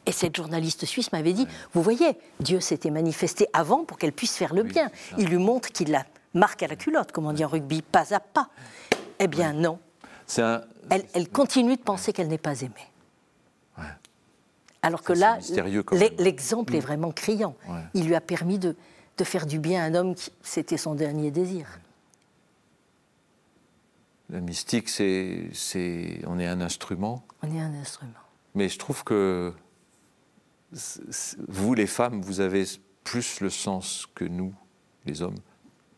Et cette journaliste suisse m'avait dit, vous voyez, Dieu s'était manifesté avant pour qu'elle puisse faire le bien. Il lui montre qu'il la marque à la culotte, comme on dit en rugby, pas à pas. Eh bien non. Elle, continue de penser qu'elle n'est pas aimée. Alors que là, l'exemple est mm. vraiment criant. Il lui a permis de, de, faire du bien à un homme qui c'était son dernier désir. La mystique, c'est, on est un instrument. On est un instrument. Mais je trouve que vous, les femmes, vous avez plus le sens que nous, les hommes,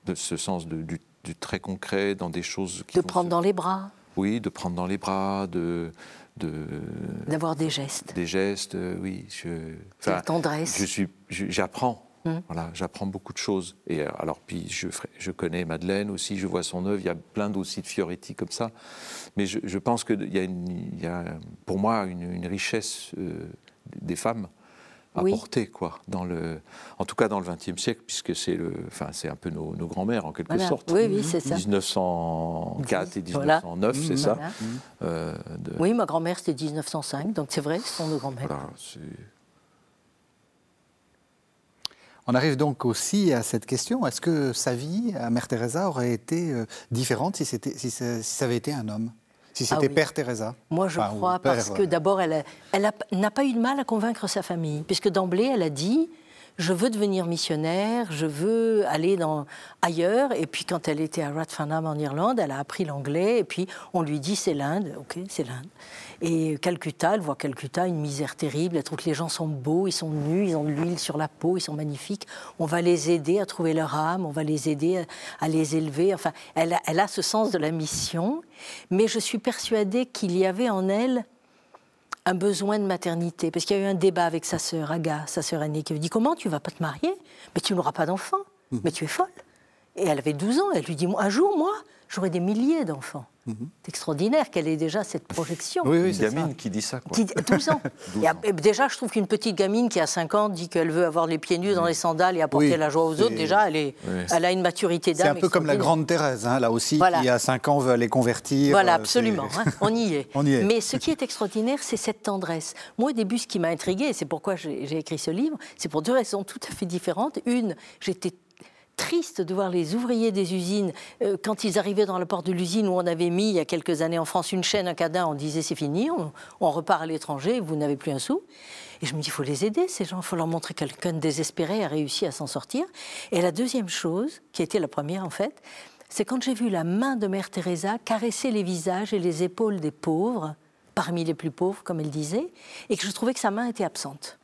de ce sens du, très concret, dans des choses qui. De prendre dans les bras. Oui, de prendre dans les bras, de. D'avoir des gestes. Des gestes, euh, oui. Je, de tendresse. Je suis, j'apprends. Hum. Voilà, j'apprends beaucoup de choses. Et euh, alors, puis je, je connais Madeleine aussi, je vois son œuvre, il y a plein aussi de Fioretti comme ça. Mais je, pense qu'il y, a y a pour moi une, richesse euh, des femmes apporté, quoi, dans le, en tout cas dans le XXe siècle, puisque c'est le, enfin, c'est un peu nos, grands-mères en quelque sorte. Oui, oui, c'est ça. 1904 et 1909, c'est ça. Euh, oui, ma grand-mère c'était 1905, donc c'est vrai, ce sont nos grands-mères. on arrive donc aussi à cette question est-ce que sa vie, à Mère Teresa, aurait été euh, différente si, c'était, si ça avait été un homme? Si c'était ah Père Teresa. Moi, je crois, parce que d'abord, elle, elle n'a pas eu de mal à convaincre sa famille, puisque d'emblée, elle a dit je veux devenir missionnaire, je veux aller dans, ailleurs. Et puis quand elle était à Rathfarnham en Irlande, elle a appris l'anglais. Et puis on lui dit c'est l'Inde, ok, c'est l'Inde. Et Calcutta, elle voit Calcutta, une misère terrible. Elle trouve que les gens sont beaux, ils sont nus, ils ont de l'huile sur la peau, ils sont magnifiques. On va les aider à trouver leur âme, on va les aider à, les élever. Enfin, elle elle a ce sens de la mission. Mais je suis persuadée qu'il y avait en elle un besoin de maternité. Parce qu'il y a eu un débat avec sa sœur, Aga, sa sœur aînée, qui lui dit Comment tu vas pas te marier? Mais tu n'auras pas d'enfant. Mmh. Mais tu es folle. Et elle avait 12 ans. Elle lui dit Un jour, moi, j'aurais des milliers d'enfants. Mhm. C'est extraordinaire qu'elle ait déjà cette projection. Oui, oui, une gamine qui dit ça. Quoi. 12 ans. déjà, je trouve qu'une petite gamine qui a 5 ans dit qu'elle veut avoir les pieds nus dans les sandales et apporter la joie aux autres. Déjà, elle, est, elle a une maturité d'âme. C'est un peu comme la grande Thérèse, hein, là aussi, qui a 5 ans veut aller convertir. Voilà, euh, absolument. Hein, on, y est. on y est. Mais ce qui est extraordinaire, c'est cette tendresse. Moi, au début, ce qui m'a intriguée, c'est pourquoi j'ai écrit ce livre, c'est pour deux raisons tout à fait différentes. Une, j'étais triste de voir les ouvriers des usines, euh, quand ils arrivaient dans la porte de l'usine où on avait mis il y a quelques années en France une chaîne, un cadenas, on disait c'est fini, on, repart à l'étranger, vous n'avez plus un sou. Et je me dis, il faut les aider, ces gens, il faut leur montrer quelqu'un désespéré a réussi à s'en sortir. Et la deuxième chose, qui été la première en fait, c'est quand j'ai vu la main de Mère Teresa caresser les visages et les épaules des pauvres, parmi les plus pauvres, comme elle disait, et que je trouvais que sa main était absente.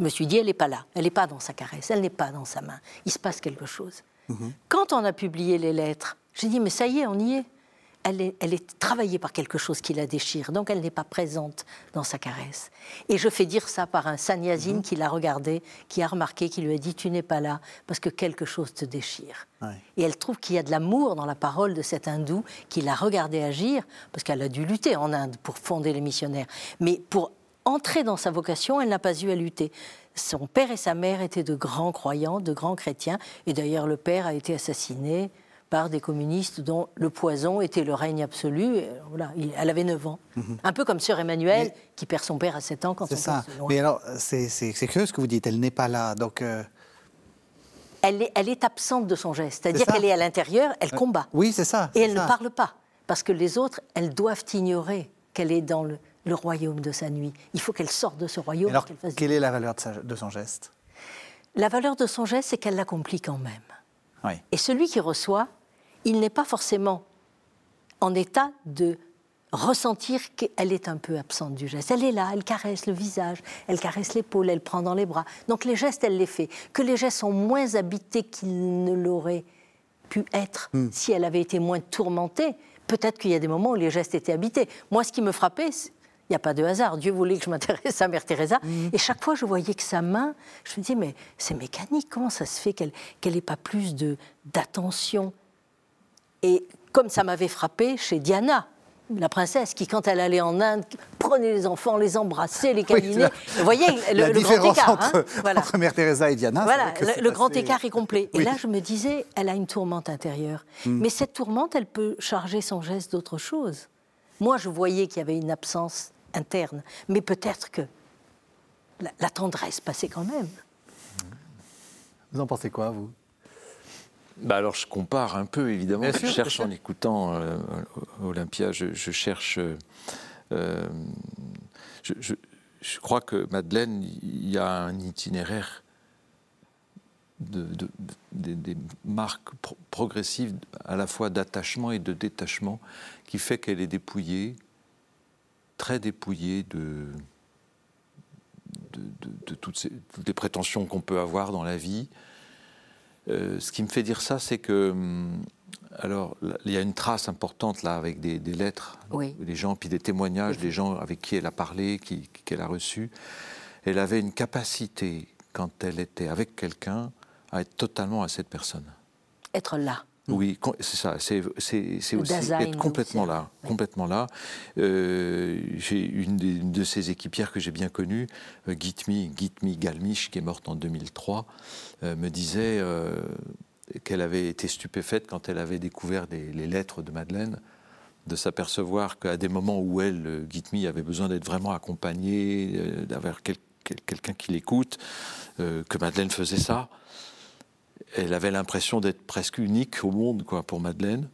Je me suis dit, elle n'est pas là, elle n'est pas dans sa caresse, elle n'est pas dans sa main. Il se passe quelque chose. Mhm. Quand on a publié les lettres, j'ai dit, mais ça y est, on y est. Elle, est. elle est travaillée par quelque chose qui la déchire, donc elle n'est pas présente dans sa caresse. Et je fais dire ça par un sanyasine mhm. qui l'a regardé, qui a remarqué, qui lui a dit, tu n'es pas là parce que quelque chose te déchire. Et elle trouve qu'il y a de l'amour dans la parole de cet hindou qui l'a regardé agir, parce qu'elle a dû lutter en Inde pour fonder les missionnaires. Mais pour entrer dans sa vocation, elle n'a pas eu à lutter. Son père et sa mère étaient de grands croyants, de grands chrétiens, et d'ailleurs le père a été assassiné par des communistes dont le poison était le règne absolu. Voilà, elle avait 9 ans. Mhm. Un peu comme Sœur Emmanuel, qui perd son père à 7 ans quand son ça. Mais alors, c'est curieux ce que vous dites, elle n'est pas là, donc... Euh, elle, est, elle est absente de son geste, c'est-à-dire qu'elle est à l'intérieur, elle euh, combat. Oui, c'est ça. Et elle ne parle pas, parce que les autres, elles doivent ignorer qu'elle est dans le, le royaume de sa nuit. Il faut qu'elle sorte de ce royaume. Alors, quelle est la valeur de, son geste? La valeur de son geste, c'est qu'elle l'accomplit quand même. Et celui qui reçoit, il n'est pas forcément en état de ressentir qu'elle est un peu absente du geste. Elle est là, elle caresse le visage, elle caresse l'épaule, elle prend dans les bras. Donc les gestes, elle les fait. Que les gestes sont moins habités qu'ils ne l'auraient pu être hmm. si elle avait été moins tourmentée. Peut-être qu'il y a des moments où les gestes étaient habités. Moi, ce qui me frappait, n'y a pas de hasard. Dieu voulait que je m'intéresse à Mère Teresa. Mhm. Et chaque fois, je voyais que sa main, je me disais, mais c'est mécanique. Comment ça se fait qu'elle n'ait pas plus d'attention? Et comme ça m'avait frappé chez Diana, la princesse qui, quand elle allait en Inde, prenait les enfants, les embrassait, les câlinait. Vous voyez le, grand écart. Entre, hein voilà. entre, Mère Teresa et Diana. Voilà, le, grand écart est complet. Et là, je me disais, elle a une tourmente intérieure. Mhm. Mais cette tourmente, elle peut charger son geste d'autre chose. Moi, je voyais qu'il y avait une absence interne. Mais peut-être que la, tendresse passait quand même. Vous en pensez quoi, vous? Bah alors je compare un peu évidemment. je cherche en écoutant euh, Olympia, je, cherche. Euh, je, crois que Madeleine, il y a un itinéraire de, des marques progressives à la fois d'attachement et de détachement qui fait qu'elle est dépouillée, très dépouillé de, de, toutes, les prétentions qu'on peut avoir dans la vie. Euh, ce qui me fait dire ça, c'est que, hum, alors, il y a une trace importante là avec des, lettres, des gens, puis des témoignages des gens avec qui elle a parlé, qu'elle a reçus. Elle avait une capacité, quand elle était avec quelqu'un, à être totalement à cette personne. Être là. Oui, c'est ça. C'est aussi être complètement là, complètement là. Euh, j'ai une, de ces équipières que j'ai bien connues, euh, Gitmi, Gitmi Galmiche, qui est morte en 2003, euh, me disait qu'elle avait été stupéfaite quand elle avait découvert les lettres de Madeleine, de s'apercevoir qu'à des moments où elle, Gitmi, avait besoin d'être vraiment accompagnée, d'avoir quelqu'un qui l'écoute, que Madeleine faisait ça elle avait l'impression d'être presque unique au monde quoi, pour Madeleine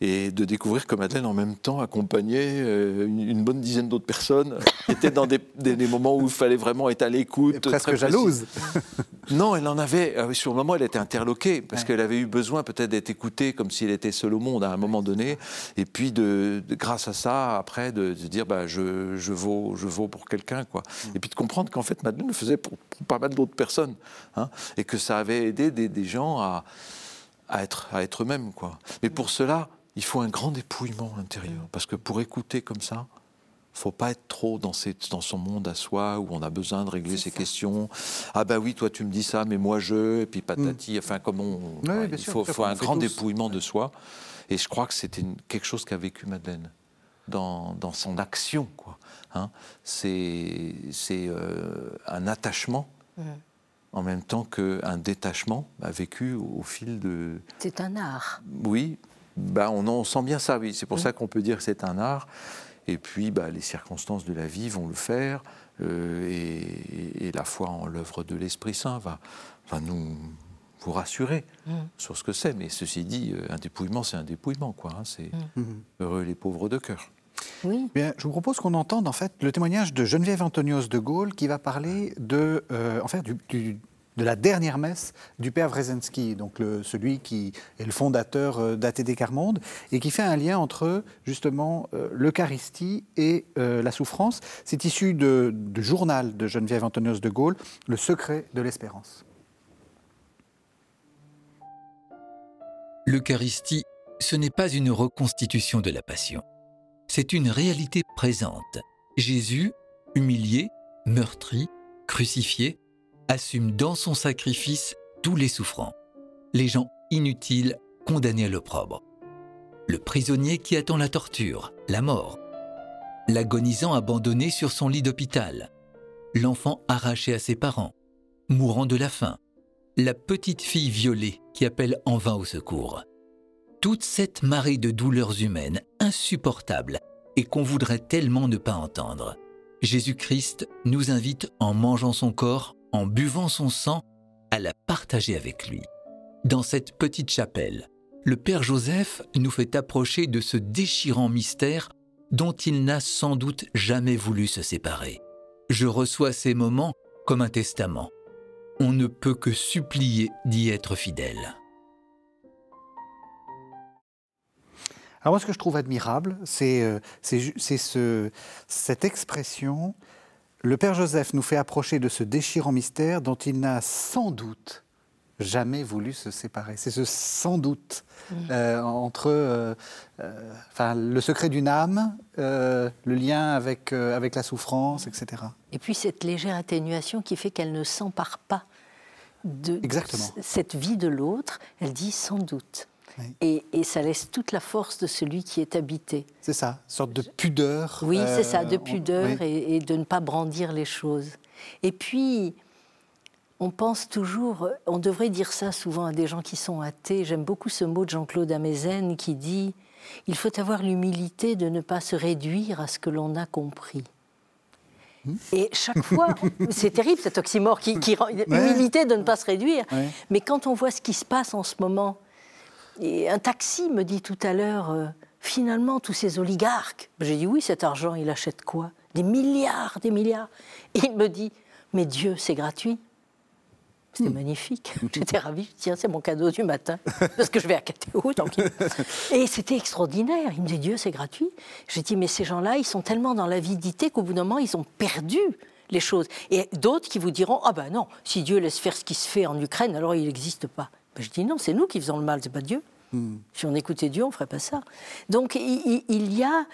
et de découvrir que Madeleine, en même temps, accompagnait euh, une, bonne dizaine d'autres personnes, qui étaient dans des, moments où il fallait vraiment être à l'écoute. Presque jalouse. non, elle en avait. Euh, sur le moment, elle était interloquée, parce qu'elle avait eu besoin peut-être d'être écoutée comme si elle était seule au monde à un moment donné. Et puis, de, grâce à ça, après, de, dire bah, je, je, vaux, je vaux pour quelqu'un. quoi. Mm. Et puis de comprendre qu'en fait, Madeleine le faisait pour, pas mal d'autres personnes. Hein, et que ça avait aidé des, des gens à à être, à être eux-mêmes. Quoi. Mais pour cela, il faut un grand dépouillement intérieur. Parce que pour écouter comme ça, il faut pas être trop dans, dans, son monde à soi où on a besoin de régler ses questions. Ah ben oui, toi tu me dis ça, mais moi je, et puis patati, mm. enfin comment on, il faut, faut un grand dépouillement de soi. Et je crois que c'était quelque chose qu'a vécu Madeleine dans, dans, son action. Quoi. Hein. c'est euh, un attachement. Mmh. En même temps qu'un détachement a vécu au, fil de. C'est un art. Oui, bah on, en sent bien ça, oui. C'est pour mmh. ça qu'on peut dire que c'est un art. Et puis, bah, les circonstances de la vie vont le faire. Euh, et, la foi en l'œuvre de l'Esprit Saint va, va nous vous rassurer mm. sur ce que c'est. Mais ceci dit, euh, un dépouillement, c'est un dépouillement. Quoi, hein. c'est mm. Mm-hmm. heureux les pauvres de cœur. Oui. Bien, je vous propose qu'on entende en fait le témoignage de Geneviève Antonios de Gaulle qui va parler de, euh, en fait, du de la dernière messe du père Wrzezinski, donc celui qui est le fondateur euh, d'ATD Carmonde, et qui fait un lien entre justement euh, l'Eucharistie et euh, la souffrance. C'est issu du journal de Geneviève Antonios de Gaulle, Le secret de l'espérance. L'Eucharistie, ce n'est pas une reconstitution de la Passion. C'est une réalité présente. Jésus, humilié, meurtri, crucifié, assume dans son sacrifice tous les souffrants, les gens inutiles condamnés à l'opprobre, le prisonnier qui attend la torture, la mort, l'agonisant abandonné sur son lit d'hôpital, l'enfant arraché à ses parents, mourant de la faim, la petite fille violée qui appelle en vain au secours. Toute cette marée de douleurs humaines insupportables et qu'on voudrait tellement ne pas entendre. Jésus-Christ nous invite en mangeant son corps en buvant son sang, à la partager avec lui. Dans cette petite chapelle, le Père Joseph nous fait approcher de ce déchirant mystère dont il n'a sans doute jamais voulu se séparer. Je reçois ces moments comme un testament. On ne peut que supplier d'y être fidèle. Alors moi, ce que je trouve admirable, c'est euh, ce, cette expression le Père Joseph nous fait approcher de ce déchirant mystère dont il n'a sans doute jamais voulu se séparer. C'est ce sans doute mm. euh, entre euh, euh, enfin, le secret d'une âme, le lien avec, avec la souffrance, etc. Et puis cette légère atténuation qui fait qu'elle ne s'empare pas de cette vie de l'autre, elle dit sans doute. Et, ça laisse toute la force de celui qui est habité. C'est ça, une sorte de pudeur. Oui, c'est ça, de euh, pudeur et, de ne pas brandir les choses. Et puis, on pense toujours, on devrait dire ça souvent à des gens qui sont athées. J'aime beaucoup ce mot de Jean-Claude Amezen qui dit Il faut avoir l'humilité de ne pas se réduire à ce que l'on a compris. Hmm. Et chaque fois, c'est terrible cet oxymore qui, qui rend l'humilité de ne pas se réduire. Mais quand on voit ce qui se passe en ce moment, et un taxi me dit tout à l'heure, euh, finalement, tous ces oligarques. J'ai dit oui, cet argent, il achète quoi? Des milliards, des milliards. Et il me dit, mais Dieu, c'est gratuit. C'était hmm. magnifique. J'étais ravie. Tiens, c'est mon cadeau du matin. Parce que je vais à KTO. Donc... Et c'était extraordinaire. Il me dit, Dieu, c'est gratuit. J'ai dit, mais ces gens-là, ils sont tellement dans l'avidité qu'au bout d'un moment, ils ont perdu les choses. Et d'autres qui vous diront, ah ben non, si Dieu laisse faire ce qui se fait en Ukraine, alors il n'existe pas. Ben, je dis non, c'est nous qui faisons le mal, c'est pas Dieu. Hmm. Si on écoutait Dieu, on ferait pas ça. Donc il, y a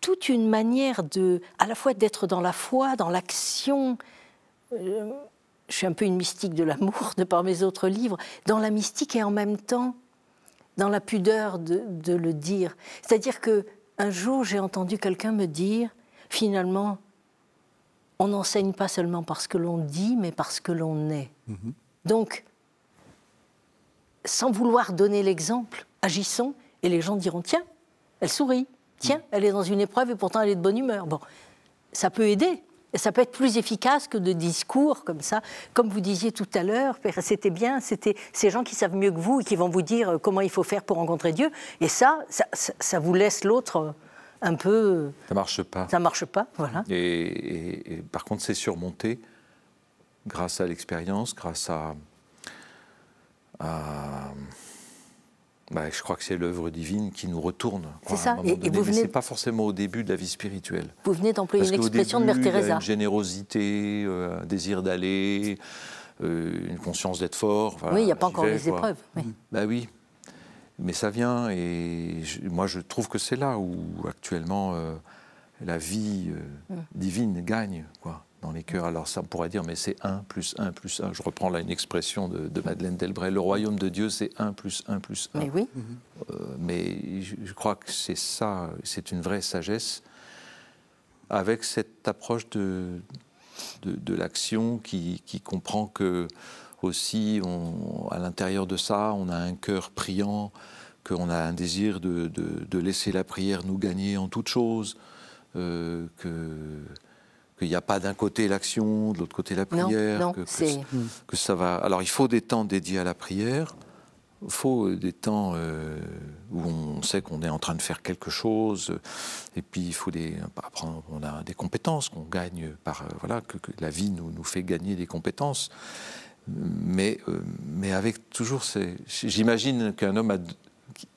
toute une manière de, à la fois d'être dans la foi, dans l'action. Euh, je suis un peu une mystique de l'amour de par mes autres livres, dans la mystique et en même temps dans la pudeur de, de le dire. C'est-à-dire que un jour j'ai entendu quelqu'un me dire, finalement, on n'enseigne pas seulement parce que l'on dit, mais parce que l'on est. Mhm. Donc sans vouloir donner l'exemple, agissons et les gens diront tiens, elle sourit, tiens, mm. elle est dans une épreuve et pourtant elle est de bonne humeur. Bon, ça peut aider. Et ça peut être plus efficace que de discours comme ça. Comme vous disiez tout à l'heure, c'était bien, c'était ces gens qui savent mieux que vous et qui vont vous dire euh, comment il faut faire pour rencontrer Dieu. Et ça, ça, vous laisse l'autre euh, un peu. Ça marche pas. Ça marche pas, voilà. et par contre, c'est surmonté grâce à l'expérience, grâce à, bah, je crois que c'est l'œuvre divine qui nous retourne. C'est ça. Et, vous venez... C'est pas forcément au début de la vie spirituelle. Vous venez d'employer une expression de Mère Teresa. Une générosité, euh, un désir d'aller, euh, une conscience d'être fort. oui, il n'y a pas encore les épreuves. Oui. Bah oui, mais ça vient et moi je trouve que c'est là où actuellement euh, la vie mm. divine gagne, quoi dans les cœurs. Alors ça, on pourrait dire, mais c'est 1 plus 1 plus 1. Je reprends là une expression de, Madeleine Delbray. Le royaume de Dieu, c'est 1 plus 1 plus 1. Mais oui. Euh, mais je, crois que c'est ça, c'est une vraie sagesse, avec cette approche de, de, l'action qui, qui, comprend que aussi, on, à l'intérieur de ça, on a un cœur priant, qu'on a un désir de, de, laisser la prière nous gagner en toute chose, euh, qu'il n'y a pas d'un côté l'action, de l'autre côté la prière, non, que, que, ça va. Alors il faut des temps dédiés à la prière, il faut des temps euh, où on sait qu'on est en train de faire quelque chose, et puis il faut des. on a des compétences qu'on gagne par euh, voilà que, la vie nous, nous fait gagner des compétences mais, mais avec toujours ces. J'imagine qu'un homme a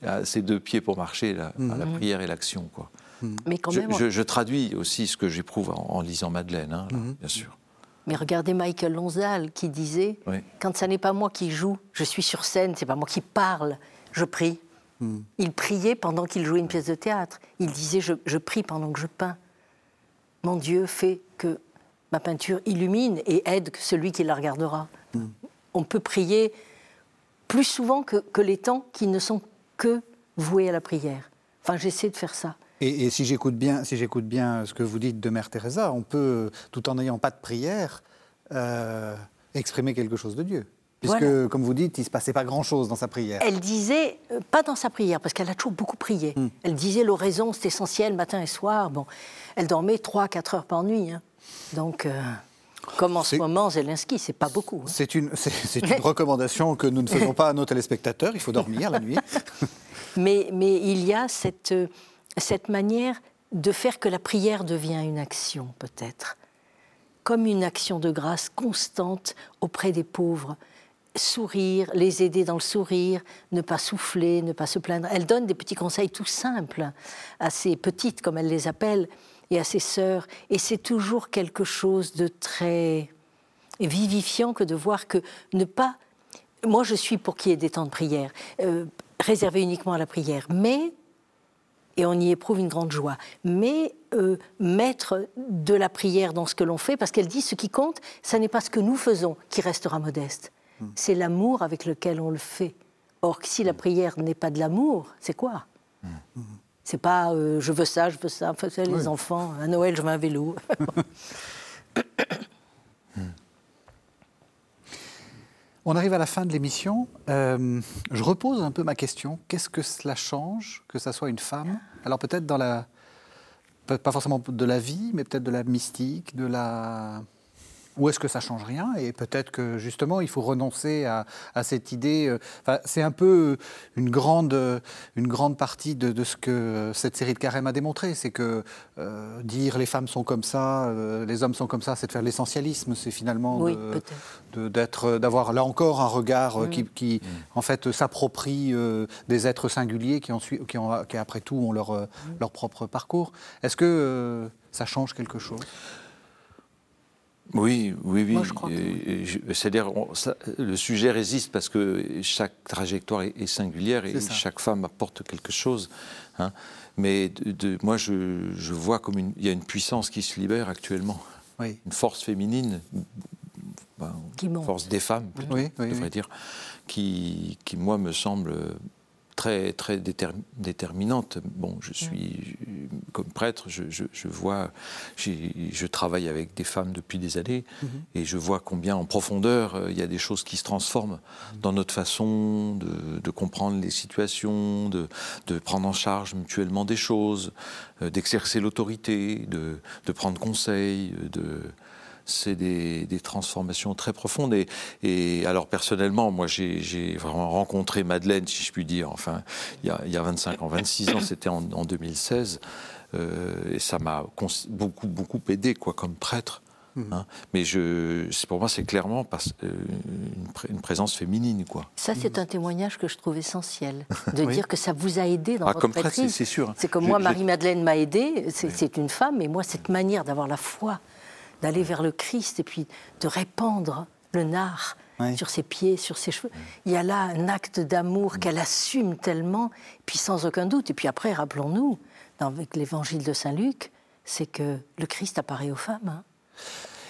à ses deux pieds pour marcher, la, la mhm. prière et l'action. Quoi. Mhm. Mais quand même, je, traduis aussi ce que j'éprouve en, lisant Madeleine, hein, mhm. bien sûr. Mais regardez Michael Lonzal qui disait quand ça n'est pas moi qui joue, je suis sur scène, c'est pas moi qui parle, je prie. Il priait pendant qu'il jouait une pièce de théâtre. Il disait je, je, prie pendant que je peins. Mon Dieu fait que ma peinture illumine et aide celui qui la regardera. On peut prier plus souvent que, que les temps qui ne sont que voué à la prière. Enfin, j'essaie de faire ça. Et, si j'écoute bien, si j'écoute bien ce que vous dites de Mère Teresa, on peut, tout en n'ayant pas de prière, euh, exprimer quelque chose de Dieu. Puisque, comme vous dites, il ne se passait pas grand-chose dans sa prière. Elle disait, euh, pas dans sa prière, parce qu'elle a toujours beaucoup prié. Hmm. Elle disait l'oraison, c'est essentiel, matin et soir. Bon, elle dormait 3-4 heures par nuit. Hein. Donc, euh, comme en ce moment, Zelensky, c'est pas beaucoup. Hein. C'est une, une recommandation que nous ne faisons pas à nos téléspectateurs. Il faut dormir la nuit. mais, mais il y a cette, cette manière de faire que la prière devient une action, peut-être. Comme une action de grâce constante auprès des pauvres. Sourire, les aider dans le sourire, ne pas souffler, ne pas se plaindre. Elle donne des petits conseils tout simples à ces petites, comme elle les appelle, et à ses sœurs. Et c'est toujours quelque chose de très vivifiant que de voir que ne pas... Moi, je suis pour qu'il y ait des temps de prière, euh, réservés uniquement à la prière, mais, et on y éprouve une grande joie, mais euh, mettre de la prière dans ce que l'on fait, parce qu'elle dit ce qui compte, ce n'est pas ce que nous faisons qui restera modeste, hmm. c'est l'amour avec lequel on le fait. Or, si la prière n'est pas de l'amour, c'est quoi? Hmm. C'est pas euh, je veux ça, je veux ça. Enfin, les enfants, à Noël, je veux un vélo. On arrive à la fin de l'émission. Euh, je repose un peu ma question. Qu'est-ce que cela change que ça soit une femme Alors peut-être dans la, pas forcément de la vie, mais peut-être de la mystique, de la ou est-ce que ça change rien Et peut-être que justement, il faut renoncer à, cette idée. Euh, enfin, c'est un peu une grande, une grande partie de, ce que cette série de Carême a démontré. C'est que euh, dire les femmes sont comme ça, euh, les hommes sont comme ça, c'est de faire l'essentialisme. C'est finalement d'être, d'avoir là encore un regard mm. qui, en fait, s'approprie des êtres singuliers qui, ont, qui, ont, qui, après tout, ont leur, mm. leur propre parcours. Est-ce que ça change quelque chose? Oui, oui, oui. C'est-à-dire, le sujet résiste parce que chaque trajectoire est, singulière et chaque femme apporte quelque chose. Hein. Mais de, moi, je, vois comme il y a une puissance qui se libère actuellement. Une force féminine, ben, force des femmes, oui, je devrais dire, qui, qui, moi, me semble très, très déterminante. Bon, je suis, comme prêtre, je, je, vois, je travaille avec des femmes depuis des années, mhm. et je vois combien en profondeur euh, il y a des choses qui se transforment dans notre façon de, de comprendre les situations, de, de, prendre en charge mutuellement des choses, euh, d'exercer l'autorité, de, de, prendre conseil, de c'est des, transformations très profondes. Et, alors personnellement, moi j'ai vraiment rencontré Madeleine, si je puis dire, enfin, il y a, 25 ans, 26 ans, c'était en, 2016. Euh, et ça m'a beaucoup, beaucoup aidé quoi, comme prêtre. Mmh. Hein. Mais je, pour moi, c'est clairement euh, une, présence féminine. Quoi. Ça, c'est un témoignage que je trouve essentiel, de dire que ça vous a aidé dans ah, votre comme prêtre, c'est sûr. C'est comme moi, Marie-Madeleine m'a aidé, c'est une femme, mais moi, cette manière d'avoir la foi d'aller vers le Christ et puis de répandre le nard sur ses pieds, sur ses cheveux. Il y a là un acte d'amour qu'elle assume tellement, puis sans aucun doute. Et puis après, rappelons-nous, avec l'évangile de Saint Luc, c'est que le Christ apparaît aux femmes. Hein.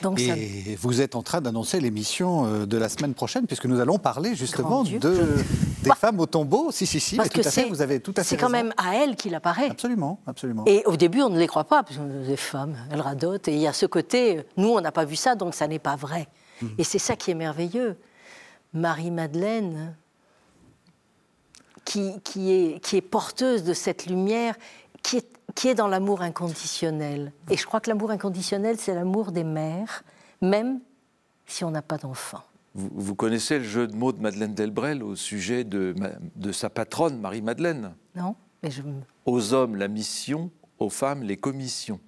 Donc et vous êtes en train d'annoncer l'émission euh, de la semaine prochaine, puisque nous allons parler justement de, des femmes au tombeau. Si, si, si, Parce tout à fait, vous avez tout à fait C'est quand même à elle qu'il apparaît. Absolument, absolument. Et au début, on ne les croit pas, parce que des femmes, elles radotent. Et il y a ce côté, nous, on n'a pas vu ça, donc ça n'est pas vrai. Hmm. Et c'est ça qui est merveilleux. Marie-Madeleine, qui, qui, est, qui est porteuse de cette lumière, qui est qui est dans l'amour inconditionnel. Et je crois que l'amour inconditionnel, c'est l'amour des mères, même si on n'a pas d'enfants. Vous, connaissez le jeu de mots de Madeleine Delbrel au sujet de, de sa patronne, Marie-Madeleine? Non, mais je... Aux hommes, la mission, aux femmes, les commissions.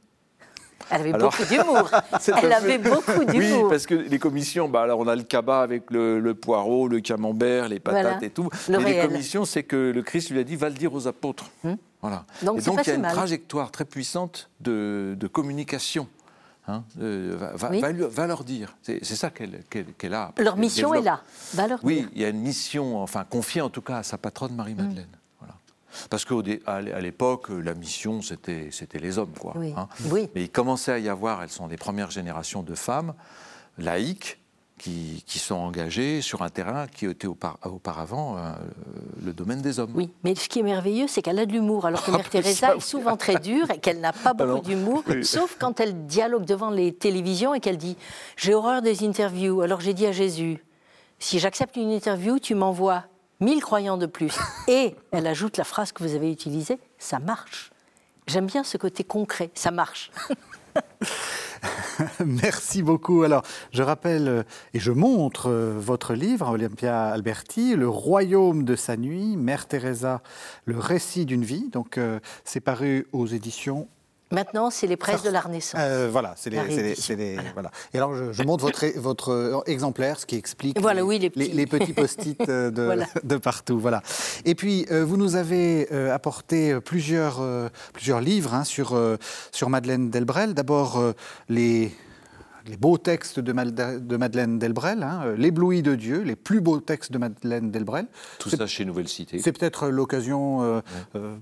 Elle avait beaucoup d'humour. Elle avait beaucoup d'humour. Oui, parce que les commissions, bah alors on a le cabas avec le, poireau, le camembert, les patates et tout. Mais les commissions, c'est que le Christ lui a dit va le dire aux apôtres. Hmm voilà. Donc, et donc il y a une trajectoire très puissante de, communication. Hein, va, leur dire. C'est ça qu'elle a. Leur mission est là. Va leur oui, dire. il y a une mission, enfin confiée en tout cas à sa patronne Marie-Madeleine. Mm. Voilà. Parce qu'à l'époque, la mission, c'était les hommes. Quoi, hein. oui. Mais il commençait à y avoir, elles sont des premières générations de femmes laïques, qui, sont engagés sur un terrain qui était auparavant euh, le domaine des hommes. Oui, mais ce qui est merveilleux, c'est qu'elle a de l'humour, alors que ah, Mère Teresa est souvent très dure et qu'elle n'a pas beaucoup d'humour, sauf quand elle dialogue devant les télévisions et qu'elle dit J'ai horreur des interviews, alors j'ai dit à Jésus Si j'accepte une interview, tu m'envoies mille croyants de plus. Et elle ajoute la phrase que vous avez utilisée Ça marche. J'aime bien ce côté concret, ça marche. Merci beaucoup. Alors, je rappelle euh, et je montre euh, votre livre, Olympia Alberti, Le royaume de sa nuit, Mère Teresa, le récit d'une vie. Donc, euh, c'est paru aux éditions Maintenant, c'est les presses de la Renaissance. Euh, voilà, c'est les, voilà. Et alors, je, montre votre, votre exemplaire, ce qui explique voilà, les, oui, les, petits, les, petits post-it euh, de, de, partout. Voilà. Et puis, euh, vous nous avez apporté plusieurs, plusieurs livres hein, sur, sur Madeleine Delbrel. D'abord, les les beaux textes de, Madeleine Delbrel, hein, l'ébloui de Dieu, les plus beaux textes de Madeleine Delbrel. Tout ça chez Nouvelle Cité. C'est peut-être l'occasion euh,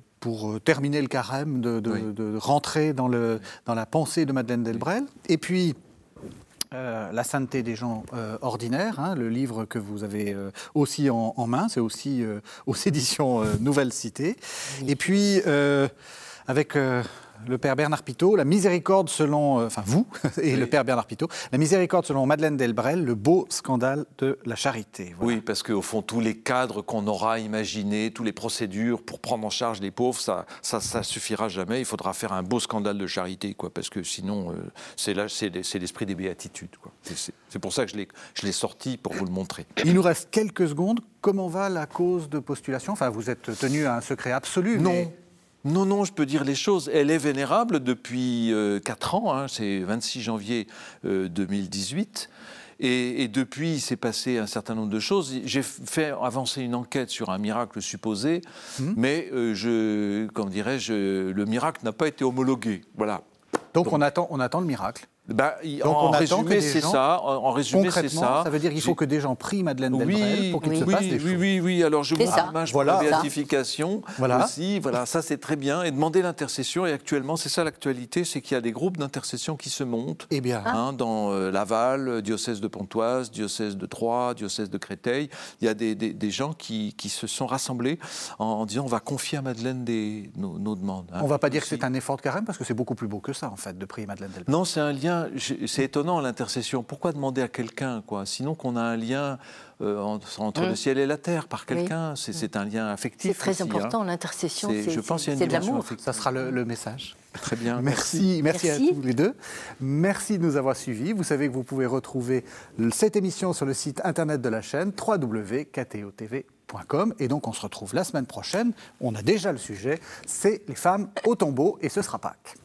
terminer le carême, de, rentrer dans, le, dans la pensée de Madeleine Delbrel. Et puis, euh, La sainteté des gens euh, ordinaires, hein, le livre que vous avez aussi en, main, c'est aussi aux éditions Nouvelle Cité. Et puis, avec le père Bernard Pitot, la miséricorde selon, euh, enfin vous et le père Bernard Pitot, la miséricorde selon Madeleine Delbrel, le beau scandale de la charité. Oui, parce qu'au fond, tous les cadres qu'on aura imaginés, toutes les procédures pour prendre en charge les pauvres, ça, ça, ça suffira jamais. Il faudra faire un beau scandale de charité, quoi, parce que sinon, euh, c'est là, c'est l'esprit des béatitudes. C'est pour ça que je l'ai sorti pour vous le montrer. Il nous reste quelques secondes. Comment va la cause de postulation? Enfin, vous êtes tenu à un secret absolu. Non. Non, non, je peux dire les choses. Elle est vénérable depuis euh, 4 ans, hein, c'est 26 janvier 2018. Euh, et, depuis, il s'est passé un certain nombre de choses. J'ai fait avancer une enquête sur un miracle supposé, hmm. mais euh, je, comme dirais-je, le miracle n'a pas été homologué. Voilà. Donc, on, attend, on attend le miracle bah, en, résumé, c'est ça. En, résumé, c'est ça. Ça veut dire qu'il faut que des gens prient Madeleine Delbrel pour qu'il oui, se passe des oui, choses. Oui, oui, Alors je vous image voilà. pour la béatification voilà. aussi. Voilà, ça c'est très bien. Et demander l'intercession. Et actuellement, c'est ça l'actualité, c'est qu'il y a des groupes d'intercession qui se montent. Eh bien. Hein, dans euh, Laval, diocèse de Pontoise, diocèse de Troyes, diocèse de Créteil. Il y a des, des, gens qui, qui, se sont rassemblés en, disant on va confier à Madeleine des, nos, demandes. Hein. on ne va pas dire que c'est un effort de carême parce que c'est beaucoup plus beau que ça en fait de prier Madeleine Delbrel. Non, c'est un lien c'est étonnant l'intercession. Pourquoi demander à quelqu'un, quoi? Sinon qu'on a un lien euh, entre le mmh. ciel et la terre par quelqu'un, c'est un lien affectif. C'est très hein. important l'intercession. Je pense qu'il y a une dimension Ça sera le, message. Très bien. Merci, merci, à tous les deux. Merci de nous avoir suivis. Vous savez que vous pouvez retrouver cette émission sur le site internet de la chaîne www.ktotv.com. Et donc on se retrouve la semaine prochaine. On a déjà le sujet, c'est les femmes au tombeau et ce sera Pâques.